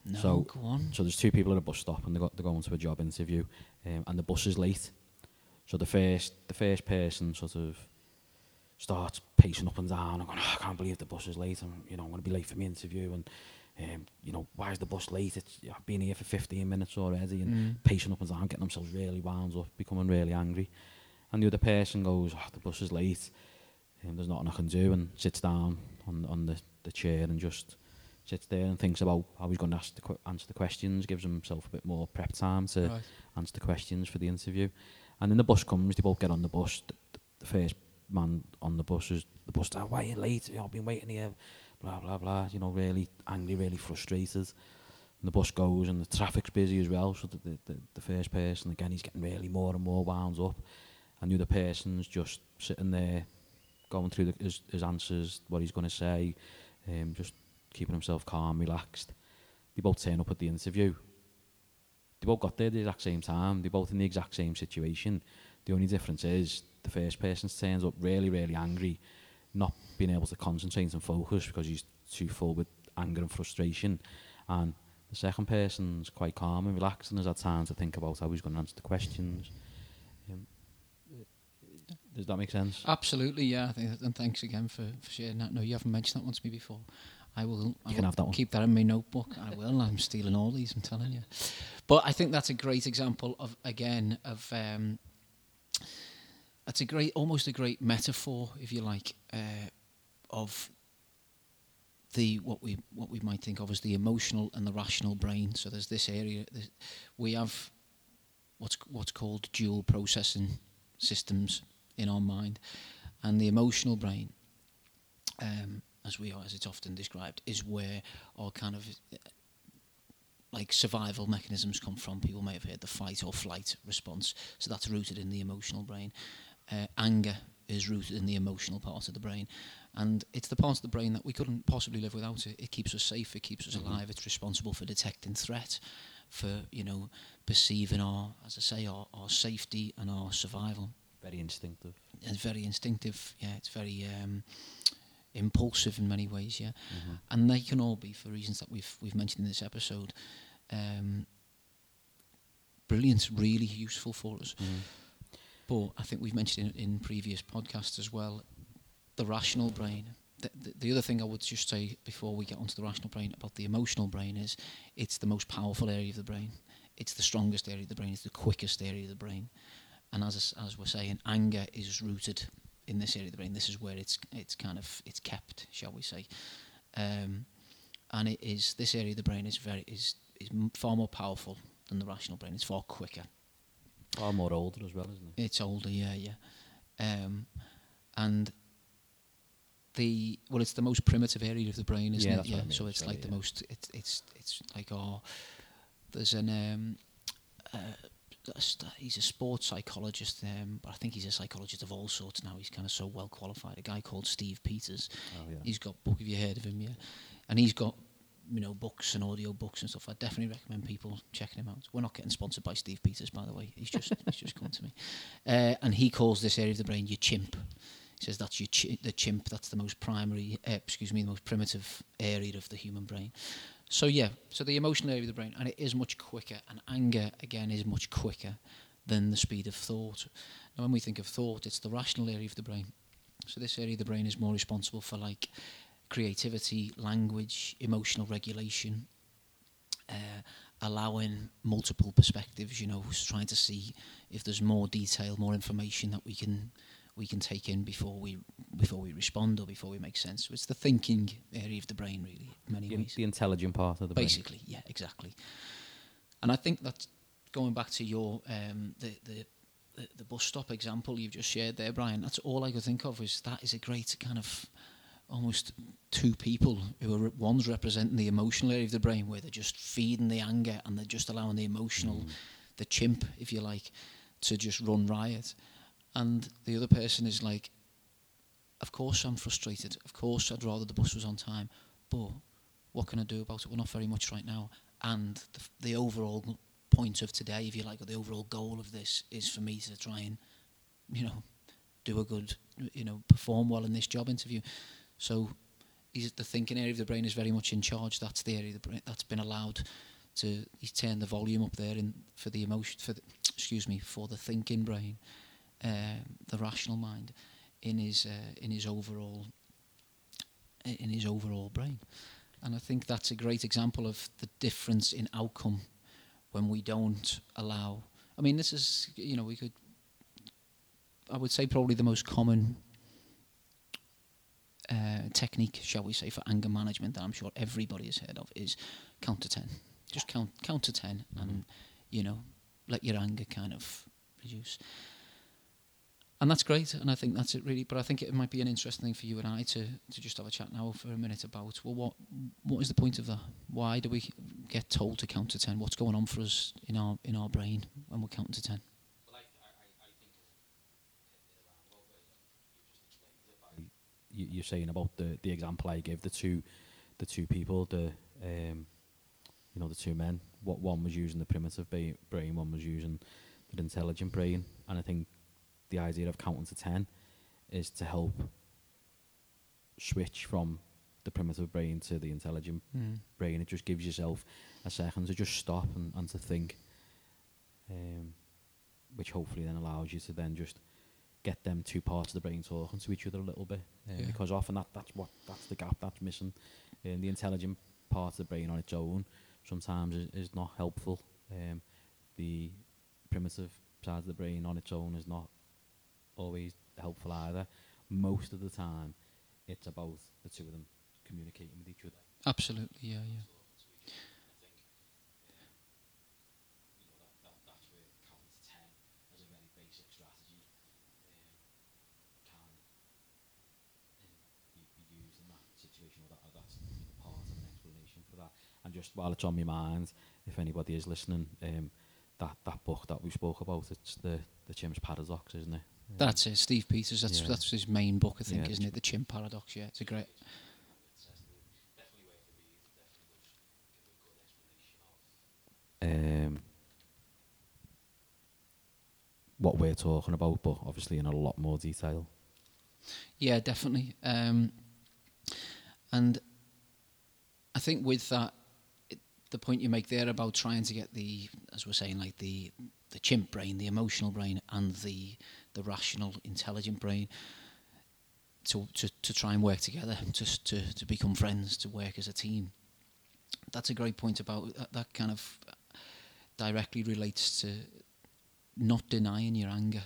No, So- go on. So there's two people at a bus stop and they go, they're going to a job interview, um, and the bus is late. So the first the first person sort of starts pacing up and down and going, oh, I can't believe the bus is late. and you know I'm going to be late for my interview and um, you know why is the bus late? It's I've been here for 15 minutes already and Mm. pacing up and down, getting themselves really wound up, becoming really angry. And the other person goes, oh, the bus is late. Um, there's nothing I can do and sits down on on the, the chair and just sits there and thinks about how he's going to ask the, que- answer the questions, gives himself a bit more prep time to Right. answer the questions for the interview. And then the bus comes, they both get on the bus. The, the first man on the bus is the bus driver, why are you late? You know, I've been waiting here, blah, blah, blah. You know, really angry, really frustrated. And the bus goes and the traffic's busy as well. So the, the, the, first person, again, he's getting really more and more wound up. And the other person's just sitting there going through the, his, his answers, what he's going to say, um, just keeping himself calm, relaxed. They both turn up at the interview. They both got there at the exact same time. They're both in the exact same situation. The only difference is the first person turns up really, really angry, not being able to concentrate and focus because he's too full with anger and frustration. And the second person's quite calm and relaxed and has had time to think about how he's going to answer the questions. Um, does that make sense? Absolutely, yeah. I think, and thanks again for, for sharing that. No, you haven't mentioned that one to me before. I will. I will have that one. Keep that in my notebook. I will. I'm stealing all these. I'm telling you. But I think that's a great example of again of. Um, that's a great, almost a great metaphor, if you like, uh, of the what we what we might think of as the emotional and the rational brain. So there's this area. There's, we have what's what's called dual processing systems in our mind, and the emotional brain, um, as we are, as it's often described, is where our kind of uh, like survival mechanisms come from. People may have heard the fight or flight response, so that's rooted in the emotional brain. Uh, anger is rooted in the emotional part of the brain, and it's the part of the brain that we couldn't possibly live without. It, it keeps us safe. It keeps us Mhm. alive. It's responsible for detecting threat, for you know perceiving our, as I say, our, our safety and our survival. Very instinctive. It's very instinctive. Yeah, it's very um, impulsive in many ways. Yeah, Mm-hmm. and they can all be for reasons that we've we've mentioned in this episode. Um, brilliant, really useful for us. Mm-hmm. But I think we've mentioned in, in previous podcasts as well, the rational brain. The, the, the other thing I would just say before we get onto the rational brain about the emotional brain is it's the most powerful area of the brain. It's the strongest area of the brain. It's the quickest area of the brain. And as as we're saying, anger is rooted in this area of the brain. This is where it's it's kind of it's kept, shall we say? Um, and it is this area of the brain is very is is far more powerful than the rational brain. It's far quicker. Far more older as well, isn't it? It's older, yeah, yeah. Um, and the well, it's the most primitive area of the brain, isn't Yeah, it? what I mean, so it's like the yeah. most. It's it's it's like oh, There's an um, uh, he's a sports psychologist, um, but I think he's a psychologist of all sorts now. He's kind of so well qualified. A guy called Steve Peters. Oh yeah. He's got book. Have you heard of him? Yeah, and he's got you know books and audio books and stuff. I definitely recommend people checking him out. We're not getting sponsored by Steve Peters, by the way. He's just he's just come to me, uh, and he calls this area of the brain your chimp. Says that's your the chimp. That's the most primary, uh, excuse me, the most primitive area of the human brain. So yeah, so the emotional area of the brain, and it is much quicker. And anger again is much quicker than the speed of thought. Now, when we think of thought, it's the rational area of the brain. So this area of the brain is more responsible for like creativity, language, emotional regulation, uh, allowing multiple perspectives. You know, trying to see if there's more detail, more information that we can we can take in before we before we respond or before we make sense. So it's the thinking area of the brain, really, in many The, ways. the intelligent part of the brain. Basically, yeah, exactly. And I think that going back to your um, the, the the the bus stop example you've just shared there, Brian. That's all I could think of. Was that is a great kind of almost two people who are one's representing the emotional area of the brain where they're just feeding the anger and they're just allowing the emotional, Mm. the chimp, if you like, to just run riot, and the other person is like, of course I'm frustrated. Of course I'd rather the bus was on time, but what can I do about it? Well, not very much right now. And the, the overall point of today, if you like, or the overall goal of this is for me to try and, you know, do a good, you know, perform well in this job interview. So, he's, the thinking area of the brain is very much in charge. That's the area the brain that's been allowed to. He's turned the volume up there in for the emotion, for the, excuse me, for the thinking brain, um, the rational mind, in his uh, in his overall in his overall brain. And I think that's a great example of the difference in outcome when we don't allow. I mean, this is, you know, we could, I would say, probably the most common uh, technique, shall we say, for anger management that I'm sure everybody has heard of is count to 10. Just count, count to 10 and, you know, let your anger kind of reduce. And that's great, and I think that's it really. But I think it might be an interesting thing for you and I to, to just have a chat now for a minute about well, what what is the point of that? Why do we get told to count to ten? What's going on for us in our in our brain when we're counting to ten? you, you're saying about the, the example I gave the two the two people the um, you know the two men what one was using the primitive brain one was using the intelligent brain and I think the idea of counting to 10 is to help switch from the primitive brain to the intelligent brain. It just gives yourself a second to just stop and, and to think um, which hopefully then allows you to then just get them two parts of the brain talking to each other a little bit. Um, Yeah. because often that that's what that's the gap that's missing. Um, the intelligent part of the brain on its own sometimes is, is not helpful. Um, the primitive side of the brain on its own is not always helpful either. Most of the time, it's about the two of them communicating with each other. Absolutely, yeah, yeah. just while it's on my mind, if anybody is listening, um, that that book that we spoke about, it's the the Chimp Paradox, isn't it? That's it, Steve Peters. That's Yeah. that's his main book, I think, Yeah, isn't it? The Chimp Paradox. Yeah, it's a great. um, what we're talking about, but obviously in a lot more detail. Yeah, definitely. Um, and I think with that, it, the point you make there about trying to get the, as we're saying, like the the chimp brain, the emotional brain, and the the rational, intelligent brain, to to, to try and work together, to, to to become friends, to work as a team. That's a great point about that, that kind of directly relates to not denying your anger,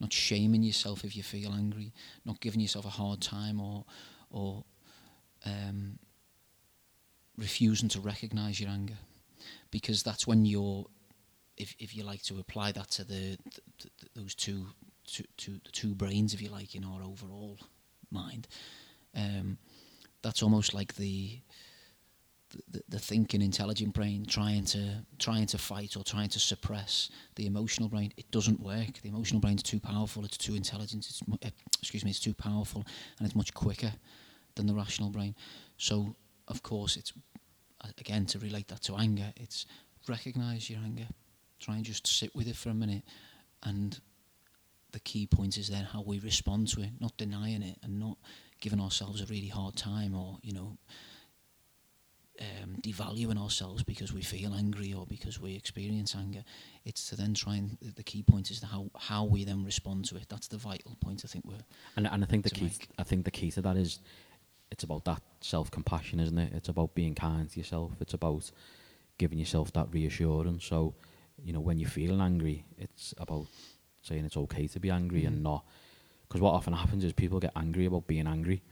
not shaming yourself if you feel angry, not giving yourself a hard time or or um, refusing to recognise your anger, because that's when you're, if if you like to apply that to the, th th those two, two, the two brains, if you like, in our overall mind, um, that's almost like the the, the thinking intelligent brain trying to trying to fight or trying to suppress the emotional brain. It doesn't work. The emotional brain's too powerful. It's too intelligent. It's uh, excuse me it's too powerful and it's much quicker than the rational brain. So of course it's again to relate that to anger it's recognize your anger. Try and just sit with it for a minute and the key point is then how we respond to it not denying it and not giving ourselves a really hard time or you know um, devaluing ourselves because we feel angry or because we experience anger. It's to then try and the, key point is how how we then respond to it. That's the vital point. I think we're And and I think the key make. I think the key to that is it's about that self compassion, isn't it? It's about being kind to yourself. It's about giving yourself that reassurance. So, you know, when you're feeling angry, it's about saying it's okay to be angry and Mhm. not because what often happens is people get angry about being angry,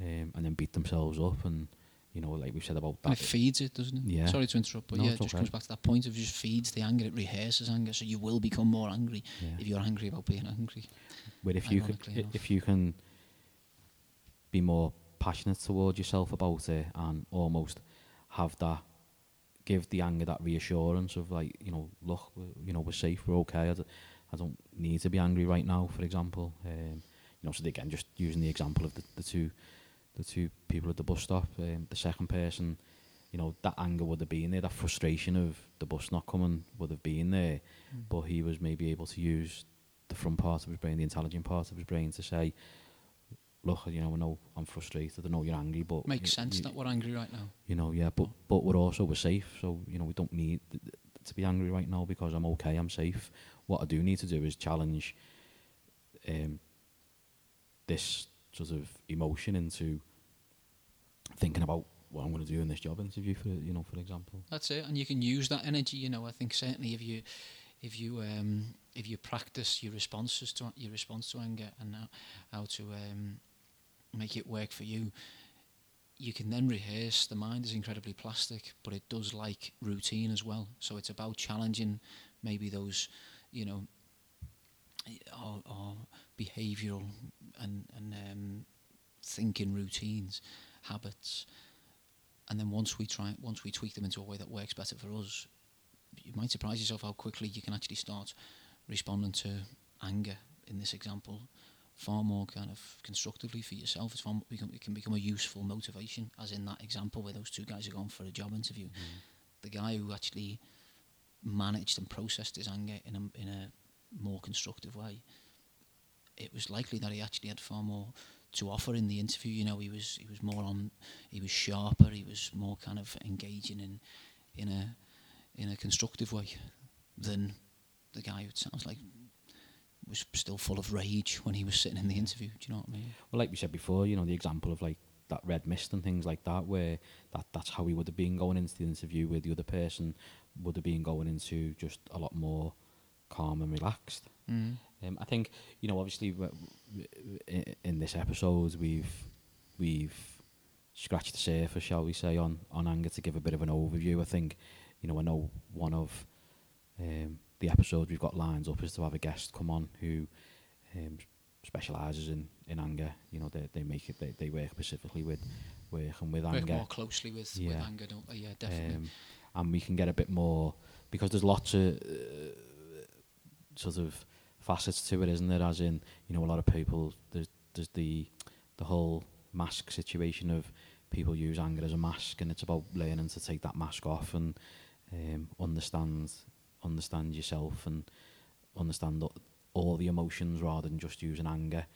um, and then beat themselves up, and you know, like we said about and that. it feeds it, doesn't it? Yeah. Sorry to interrupt, but No, yeah, it just okay. comes back to that point of just feeds the anger. It rehearses anger, so you will become more angry yeah. if you're angry about being angry. But if you can, enough. if you can be more passionate towards yourself about it and almost have that, give the anger that reassurance of like, you know, look, you know, we're safe, we're okay. I, d- I don't need to be angry right now, for example. Um, you know, so again, just using the example of the, the two, the two people at the bus stop. Um, the second person, you know, that anger would have been there, that frustration of the bus not coming would have been there, Mm. but he was maybe able to use the front part of his brain, the intelligent part of his brain, to say, "Look, you know, I know I'm frustrated. I know you're angry, but Makes y- sense y- that we're angry right now. you know, yeah, but but we're also we're safe, so you know we don't need th- th- to be angry right now because I'm okay, I'm safe. What I do need to do is challenge um, this sort of emotion into thinking about what I'm going to do in this job interview, for you know, for example. That's it, and you can use that energy. You know, I think certainly if you, if you, um, if you practice your responses to your response to anger and how, to um, make it work for you, you can then rehearse. The mind is incredibly plastic, but it does like routine as well. So it's about challenging maybe those, you know, or behavioural and and um, thinking routines, habits. And then once we try once we tweak them into a way that works better for us you might surprise yourself how quickly you can actually start responding to anger in this example. Far more kind of constructively for yourself. It's far, mo- become, it can become a useful motivation as in that example where those two guys are going for a job interview. The guy who actually managed and processed his anger in a, in a more constructive way it was likely that he actually had far more to offer in the interview. You know, he was he was more on, he was sharper. He was more kind of engaging in in a in a constructive way than the guy who sounds like was still full of rage when he was sitting in the interview. Do you know what I mean? Well, like we said before, you know, the example of like that red mist and things like that, where that that's how he would have been going into the interview, with the other person would have been going into just a lot more calm and relaxed. Mm. Um, I think you know, obviously, w- w- i- in this episode, we've we've scratched the surface, shall we say, on on anger to give a bit of an overview. I think, you know, I know one of um, the episodes we've got lines up is to have a guest come on who um, specialises in, in anger. You know, they they make it they, they work specifically with working with Work anger. more closely with, with anger, don't they? Yeah, definitely. Um, and we can get a bit more because there's lots of uh, sort of facets to it, isn't there? As in, you know, a lot of people there's there's the the whole mask situation of people use anger as a mask, and it's about learning to take that mask off and um, understand understand yourself and understand all the emotions rather than just using anger,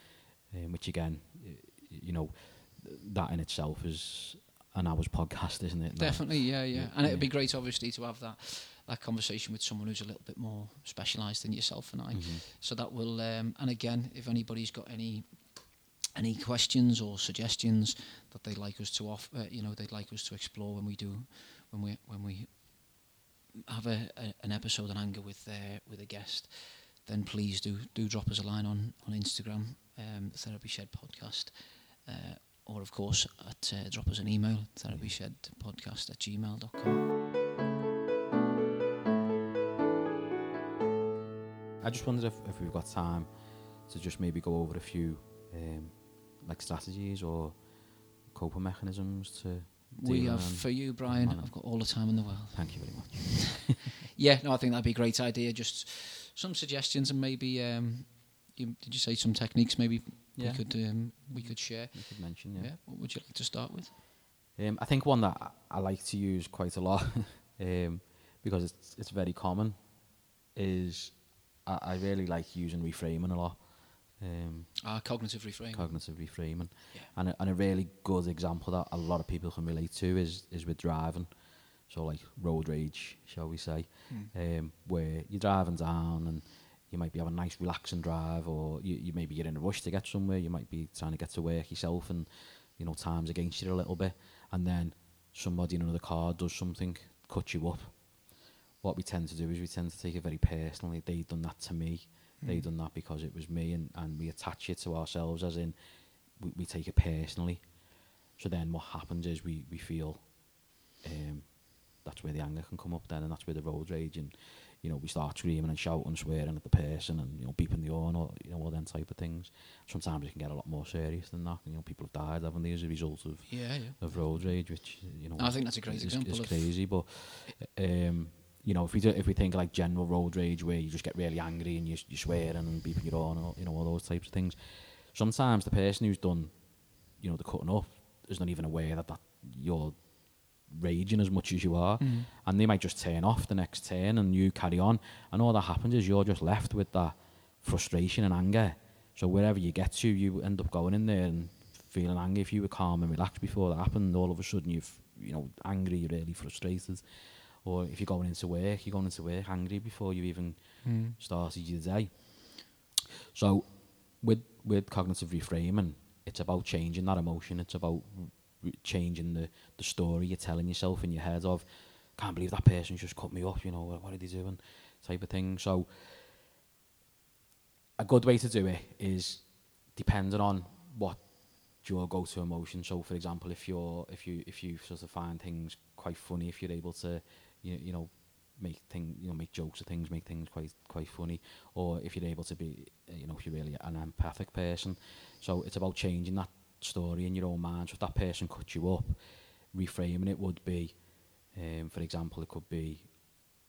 um, which again, you know, that in itself is an hour's podcast, isn't it? now? Definitely, yeah, yeah. Yeah, And it'd be great, obviously, to have that that conversation with someone who's a little bit more specialised than yourself and I. Mhm. So that will, um, and again, if anybody's got any any questions or suggestions that they'd like us to offer, uh, you know, they'd like us to explore when we do, when we when we have a, a an episode on anger with uh, with a guest, then please do do drop us a line on on Instagram, um, the Therapy Shed Podcast. Uh, or of course at uh, drop us an email therapyshedpodcast at gmail.com I just wondered if, if we've got time to just maybe go over a few um, like strategies or coping mechanisms to we have for you brian Mané. i've got all the time in the world Thank you very much. yeah no i think that'd be a great idea just some suggestions and maybe um you, did you say some techniques maybe Yeah. we could um, we could share You could mention, yeah. yeah. what would you like to start with Um, I think one that I- I like to use quite a lot um, because it's it's very common is I, I really like using reframing a lot. Um, ah cognitive reframing cognitive reframing. Yeah. And, a, and a really good example that a lot of people can relate to is, is with driving. So like road rage, shall we say, Mm. um, where you're driving down and you might be having a nice relaxing drive or you, you maybe you're in a rush to get somewhere, you might be trying to get to work yourself and, you know, time's against you a little bit. And then somebody in another car does something, cut you up. What we tend to do is we tend to take it very personally. they've done that to me. they've done that because it was me, and, and we attach it to ourselves as in we, we take it personally. So then what happens is we, we feel um, that's where the anger can come up then, and that's where the road rage and you know we start screaming and shouting, and swearing at the person, and you know beeping the horn or you know all them type of things. Sometimes it can get a lot more serious than that. You know people have died, haven't they, as a result of yeah yeah of road rage, which you know I think that's a great is, example It's crazy. But um, you know, if we do, if we think like general road rage, where you just get really angry and you you swearing and beeping your horn, or, you know, all those types of things. Sometimes the person who's done, you know, the cutting off is not even aware that that you're raging as much as you are, Mm. and they might just turn off the next turn and you carry on, and all that happens is you're just left with that frustration and anger. So wherever you get to, you end up going in there and feeling angry. If you were calm and relaxed before that happened, all of a sudden you've you know angry, really frustrated. Or if you're going into work, you're going into work angry before you even Mm. started your day. So with with cognitive reframing, it's about changing that emotion. It's about changing the, the story you're telling yourself in your head of, can't believe that person just cut me off, you know, what, what are they doing, type of thing. So a good way to do it is depending on what your go-to emotion. So, for example, if you're if you if you sort of find things quite funny, if you're able to, you you know, make thing you know make jokes of things, make things quite quite funny, or if you're able to be, you know, if you're really an empathic person. So it's about changing that story in your own mind. So if that person cut you up, reframing it would be, um, for example, it could be,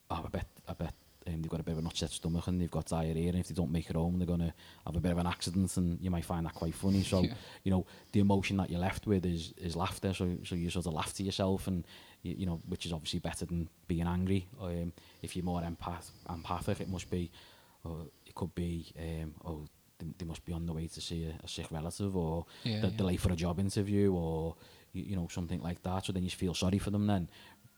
oh, I bet I bet um, they've got a bit of an upset stomach and they've got diarrhea, and if they don't make it home, they're gonna have a bit of an accident, and you might find that quite funny. So Yeah. you know, the emotion that you're left with is is laughter. So so you sort of laugh to yourself, and you, you know, which is obviously better than being angry. Um, if you're more empath empathic, it must be, or it could be, um, oh, they, they must be on the way to see a, a sick relative, or Yeah, they're, yeah. they're late for a job interview, or you, you know something like that. So then you feel sorry for them then,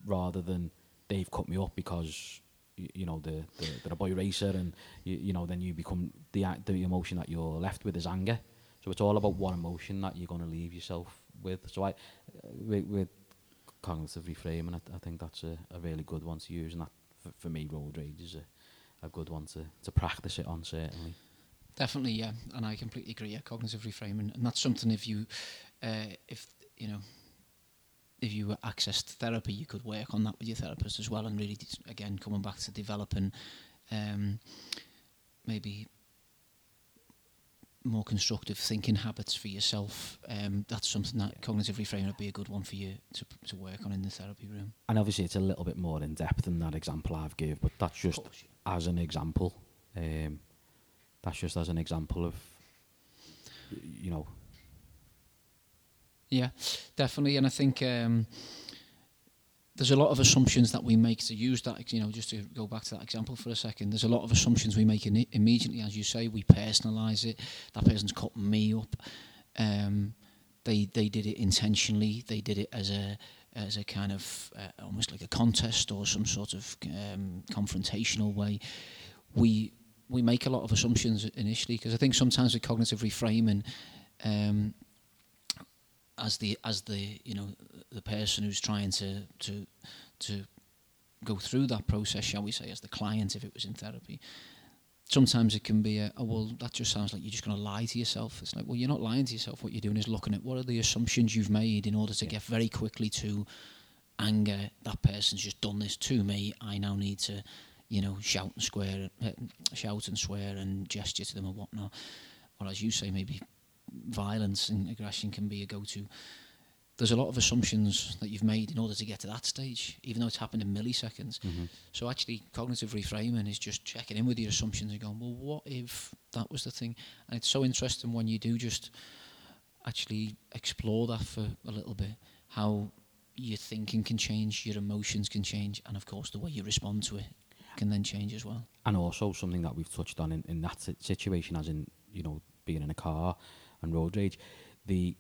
rather than they've cut me up because you, you know the, the they're a boy racer, and you, you know then you become the the emotion that you're left with is anger. So it's all about what emotion that you're going to leave yourself with. So I, uh, with, with cognitive reframing, I, I think that's a, a really good one to use, and that for, for me, road rage is a, a good one to, to practice it on certainly. Definitely, yeah, and I completely agree. Yeah, cognitive reframing, and that's something if you, uh, if you know, if you accessed therapy, you could work on that with your therapist as well, and really, again, coming back to developing, um, maybe more constructive thinking habits for yourself. Um, that's something that cognitive reframing would be a good one for you to to work on in the therapy room. And obviously, it's a little bit more in depth than that example I've gave, but that's just as an example. Um, that's just as an example of, you know, Yeah, definitely. And I think um, there's a lot of assumptions that we make to use that, you know, just to go back to that example for a second. There's a lot of assumptions we make in immediately, as you say, we personalise it. That person's cut me up. Um, they they did it intentionally. They did it as a as a kind of uh, almost like a contest or some sort of um, confrontational way. We we make a lot of assumptions initially because I think sometimes with cognitive reframing, um, as the as the you know the person who's trying to to to go through that process, shall we say, as the client, if it was in therapy. Sometimes it can be a, oh, well, that just sounds like you're just going to lie to yourself. It's like, well, you're not lying to yourself. What you're doing is looking at what are the assumptions you've made in order to Yeah. get very quickly to anger. That person's just done this to me. I now need to, you know, shout and swear, uh, shout and swear and gesture to them and whatnot. Or as you say, maybe violence and aggression can be a go-to. There's a lot of assumptions that you've made in order to get to that stage, even though it's happened in milliseconds. So actually, cognitive reframing is just checking in with your assumptions and going, well, what if that was the thing? And it's so interesting when you do just actually explore that for a little bit, how your thinking can change, your emotions can change, and of course the way you respond to it can then change as well. and also something that we've touched on in, in that situation, as in you know being in a car and road rage, the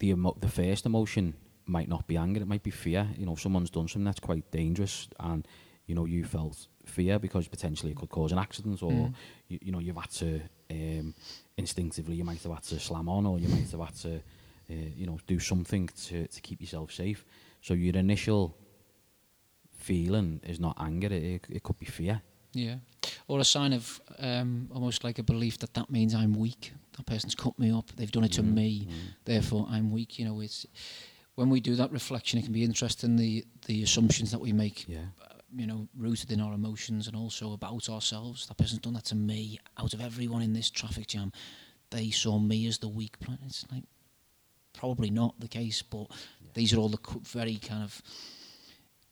the emo- the first emotion might not be anger, it might be fear. You know, someone's done something that's quite dangerous, and you know you felt fear because potentially it could cause an accident, or Mm. you, you know you've had to um, instinctively you might have had to slam on, or you might have had to uh, you know do something to to keep yourself safe. So your initial feeling is not anger; it, it could be fear. Yeah. Or a sign of um, almost like a belief that that means I'm weak. That person's cut me up. They've done it to Mm, me. Therefore, I'm weak. You know, it's when we do that reflection, it can be interesting the the assumptions that we make. Yeah. uh, You know, rooted in our emotions and also about ourselves. That person's done that to me. Out of everyone in this traffic jam, they saw me as the weak planet. It's like probably not the case, but these are all the very kind of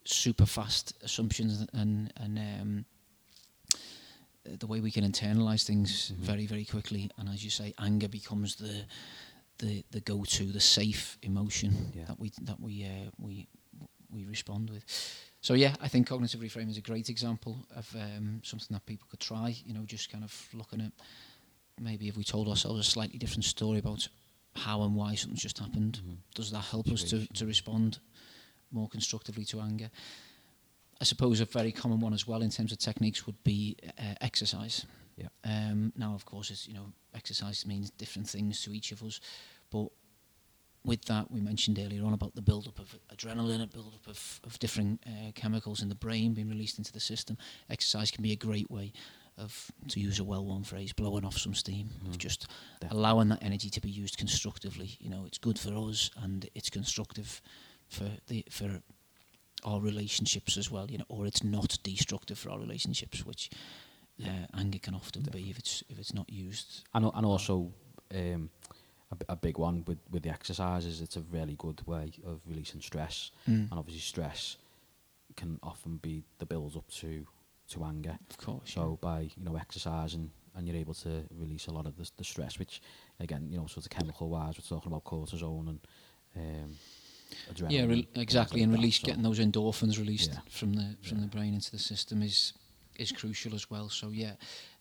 super fast assumptions and and um, the way we can internalize things Mhm. very very quickly. And as you say, anger becomes the the the go to, the safe emotion Yeah. that we that we uh, we we respond with. So yeah, I think cognitive reframing is a great example of um, something that people could try. You know, just kind of looking at maybe if we told ourselves a slightly different story about how and why something's just happened, Mhm. does that help us to, to respond more constructively to anger? I suppose a very common one as well in terms of techniques would be uh, exercise. Yeah. Um, now, of course, it's, you know, exercise means different things to each of us, but with that, we mentioned earlier on about the build-up of adrenaline, a build-up of, of different uh, chemicals in the brain being released into the system. Exercise can be a great way of, to use a well-worn phrase, blowing off some steam, of Mhm. just Definitely. allowing that energy to be used constructively. You know, it's good for us and it's constructive for the for our relationships as well. You know, or it's not destructive for our relationships, which uh, anger can often be if it's if it's not used. And, and also, um, a, a big one with, with the exercises, it's a really good way of releasing stress. Mm. And obviously, stress can often be the build up to, to anger. Of course. So by you know exercising, and you're able to release a lot of the, the stress, which again, you know, sort of chemical wise, we're talking about cortisone and um, adrenaline. yeah, re- exactly, like and release So, getting those endorphins released Yeah. from the from Yeah. the brain into the system is is crucial as well. So yeah,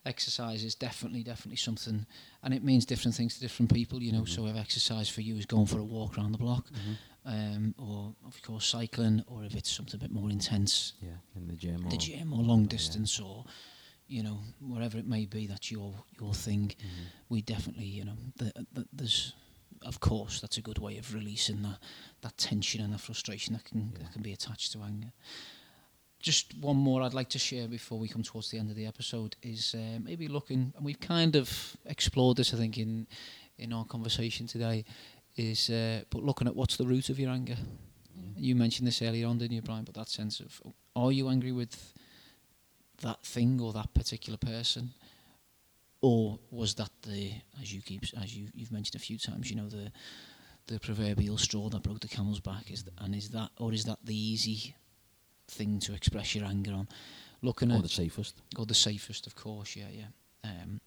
exercise is definitely definitely something, and it means different things to different people. You know, Mhm. so if exercise for you is going for a walk around the block, Mhm. um, or of course cycling, or if it's something a bit more intense, Yeah, in the gym. the or, gym or long yeah. distance, or you know whatever it may be, that's your your thing. Mhm. We definitely, you know, the, the, there's of course that's a good way of releasing that that tension and that frustration that can Yeah. that can be attached to anger. Just one more I'd like to share before we come towards the end of the episode is uh, maybe looking, and we've kind of explored this, I think, in in our conversation today, is uh, but looking at what's the root of your anger. You mentioned this earlier on, didn't you, Brian? But that sense of are you angry with that thing or that particular person, or was that the as you keep as you you've mentioned a few times, you know the the proverbial straw that broke the camel's back is th- and is that or is that the easy thing to express your anger on? Looking Or at the safest. or the safest, of course, yeah, yeah. Um,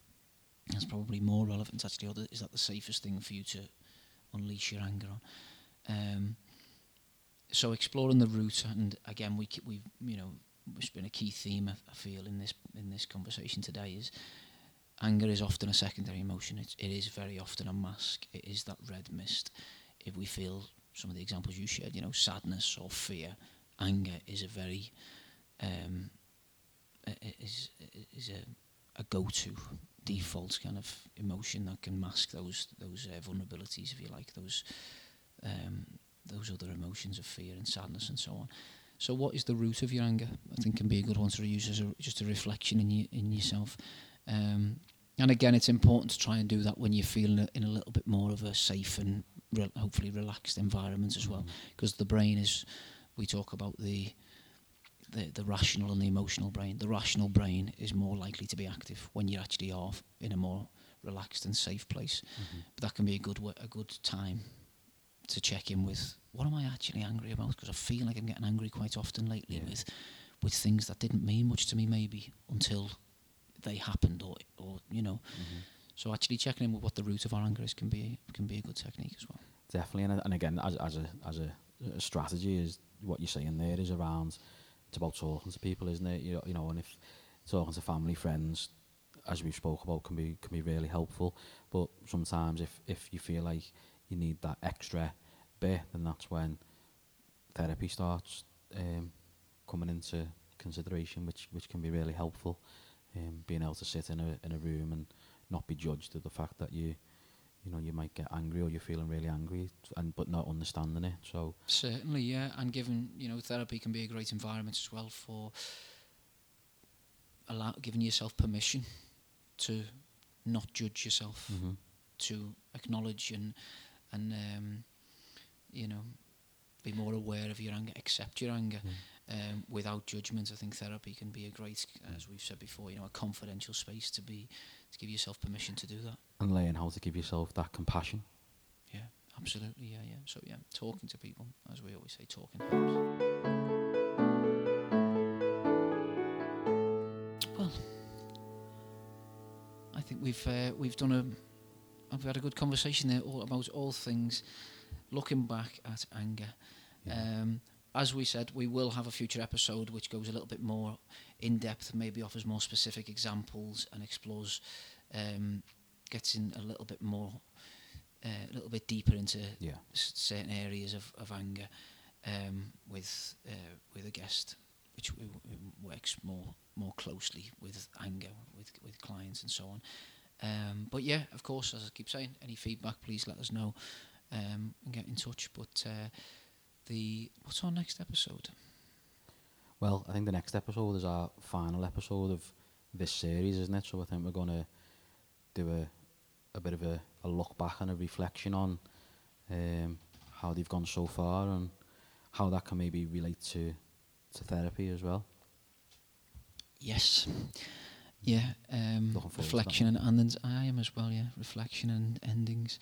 that's probably more relevant actually. Or the, is that the safest thing for you to unleash your anger on? Um, so exploring the root, and again, we we you know it's been a key theme I, I feel in this in this conversation today is anger is often a secondary emotion. It, it is very often a mask. It is that red mist. If we feel some of the examples you shared, you know, sadness or fear, anger is a very um, is is a, a go-to default kind of emotion that can mask those those uh, vulnerabilities, if you like, those um, those other emotions of fear and sadness and so on. So, what is the root of your anger? I think can be a good one to use as a, just a reflection in you, in yourself. Um, and again, it's important to try and do that when you're feeling in a little bit more of a safe and re- hopefully relaxed environment as well, because the brain is. We talk about the the, the rational and the emotional brain. The rational brain is more likely to be active when you actually are in a more relaxed and safe place. But that can be a good a good time to check in with what am I actually angry about? Because I feel like I'm getting angry quite often lately Yeah. with with things that didn't mean much to me maybe until they happened or or you know. Mm-hmm. So actually checking in with what the root of our anger is can be can be a good technique as well. Definitely, and, and again, as, as a as a, a strategy is what you're saying there is around. It's about talking to people, isn't it? You know, you know, and if talking to family, friends, as we spoke about, can be can be really helpful. But sometimes, if if you feel like you need that extra bit, then that's when therapy starts um, coming into consideration, which which can be really helpful. Um, being able to sit in a in a room and not be judged at the fact that you you know you might get angry or you're feeling really angry and but not understanding it. So Certainly, yeah, and given you know therapy can be a great environment as well for allow giving yourself permission to not judge yourself, mhm, to acknowledge and and um, you know be more aware of your anger, accept your anger um, without judgment. I think therapy can be a great, as we've said before, you know, a confidential space to be to give yourself permission to do that. and learn how to give yourself that compassion Yeah, absolutely. Yeah, yeah. So yeah, talking to people, as we always say, talking helps. Well, I think we've uh, we've done a I've had a good conversation there all about all things looking back at anger. Yeah. Um, as we said, we will have a future episode which goes a little bit more in depth, maybe offers more specific examples and explores, um, gets in a little bit more, uh, a little bit deeper into yeah s- certain areas of, of anger um, with uh, with a guest, which w- w- works more more closely with anger with with clients and so on. Um, but yeah, of course, as I keep saying, any feedback, please let us know um, and get in touch. But uh, the what's our next episode? well i think the next episode is our final episode of this series isn't it so i think we're going to do a a bit of a, a look back and a reflection on um, how they've gone so far and how that can maybe relate to to therapy as well Yes. Yeah, um, Looking forward to that reflection and endings. I am as well. Yeah, reflection and endings.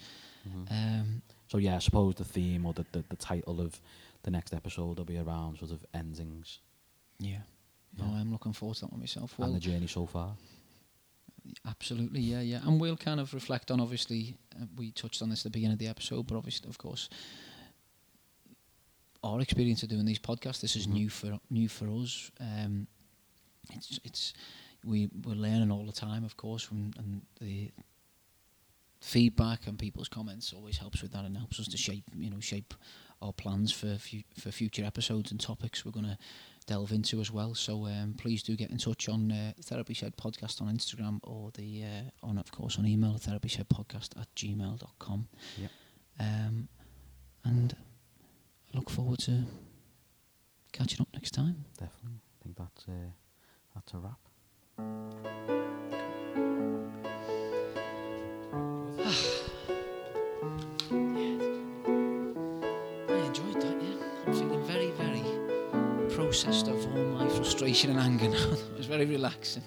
Mhm. Um, So yeah, I suppose the theme or the, the, the title of the next episode will be around sort of endings yeah. No, Yeah. I'm looking forward to that one myself. Well, and the journey so far. Absolutely, yeah, yeah. And we'll kind of reflect on, obviously, uh, we touched on this at the beginning of the episode, but obviously, of course, our experience of doing these podcasts, this is Mhm. new for new for us. Um, it's it's we we're learning all the time, of course, from and the feedback and people's comments always helps with that and helps us to shape you know shape our plans for fu- for future episodes and topics we're going to delve into as well. So um, please do get in touch on uh, Therapy Shed Podcast on Instagram or the uh, on of course on email Therapy Shed Podcast at gmail.com. Yep. Um, and I look forward to catching up next time. Definitely. I think that's uh, that's a wrap. Processed of all my frustration and anger now. it was very relaxing.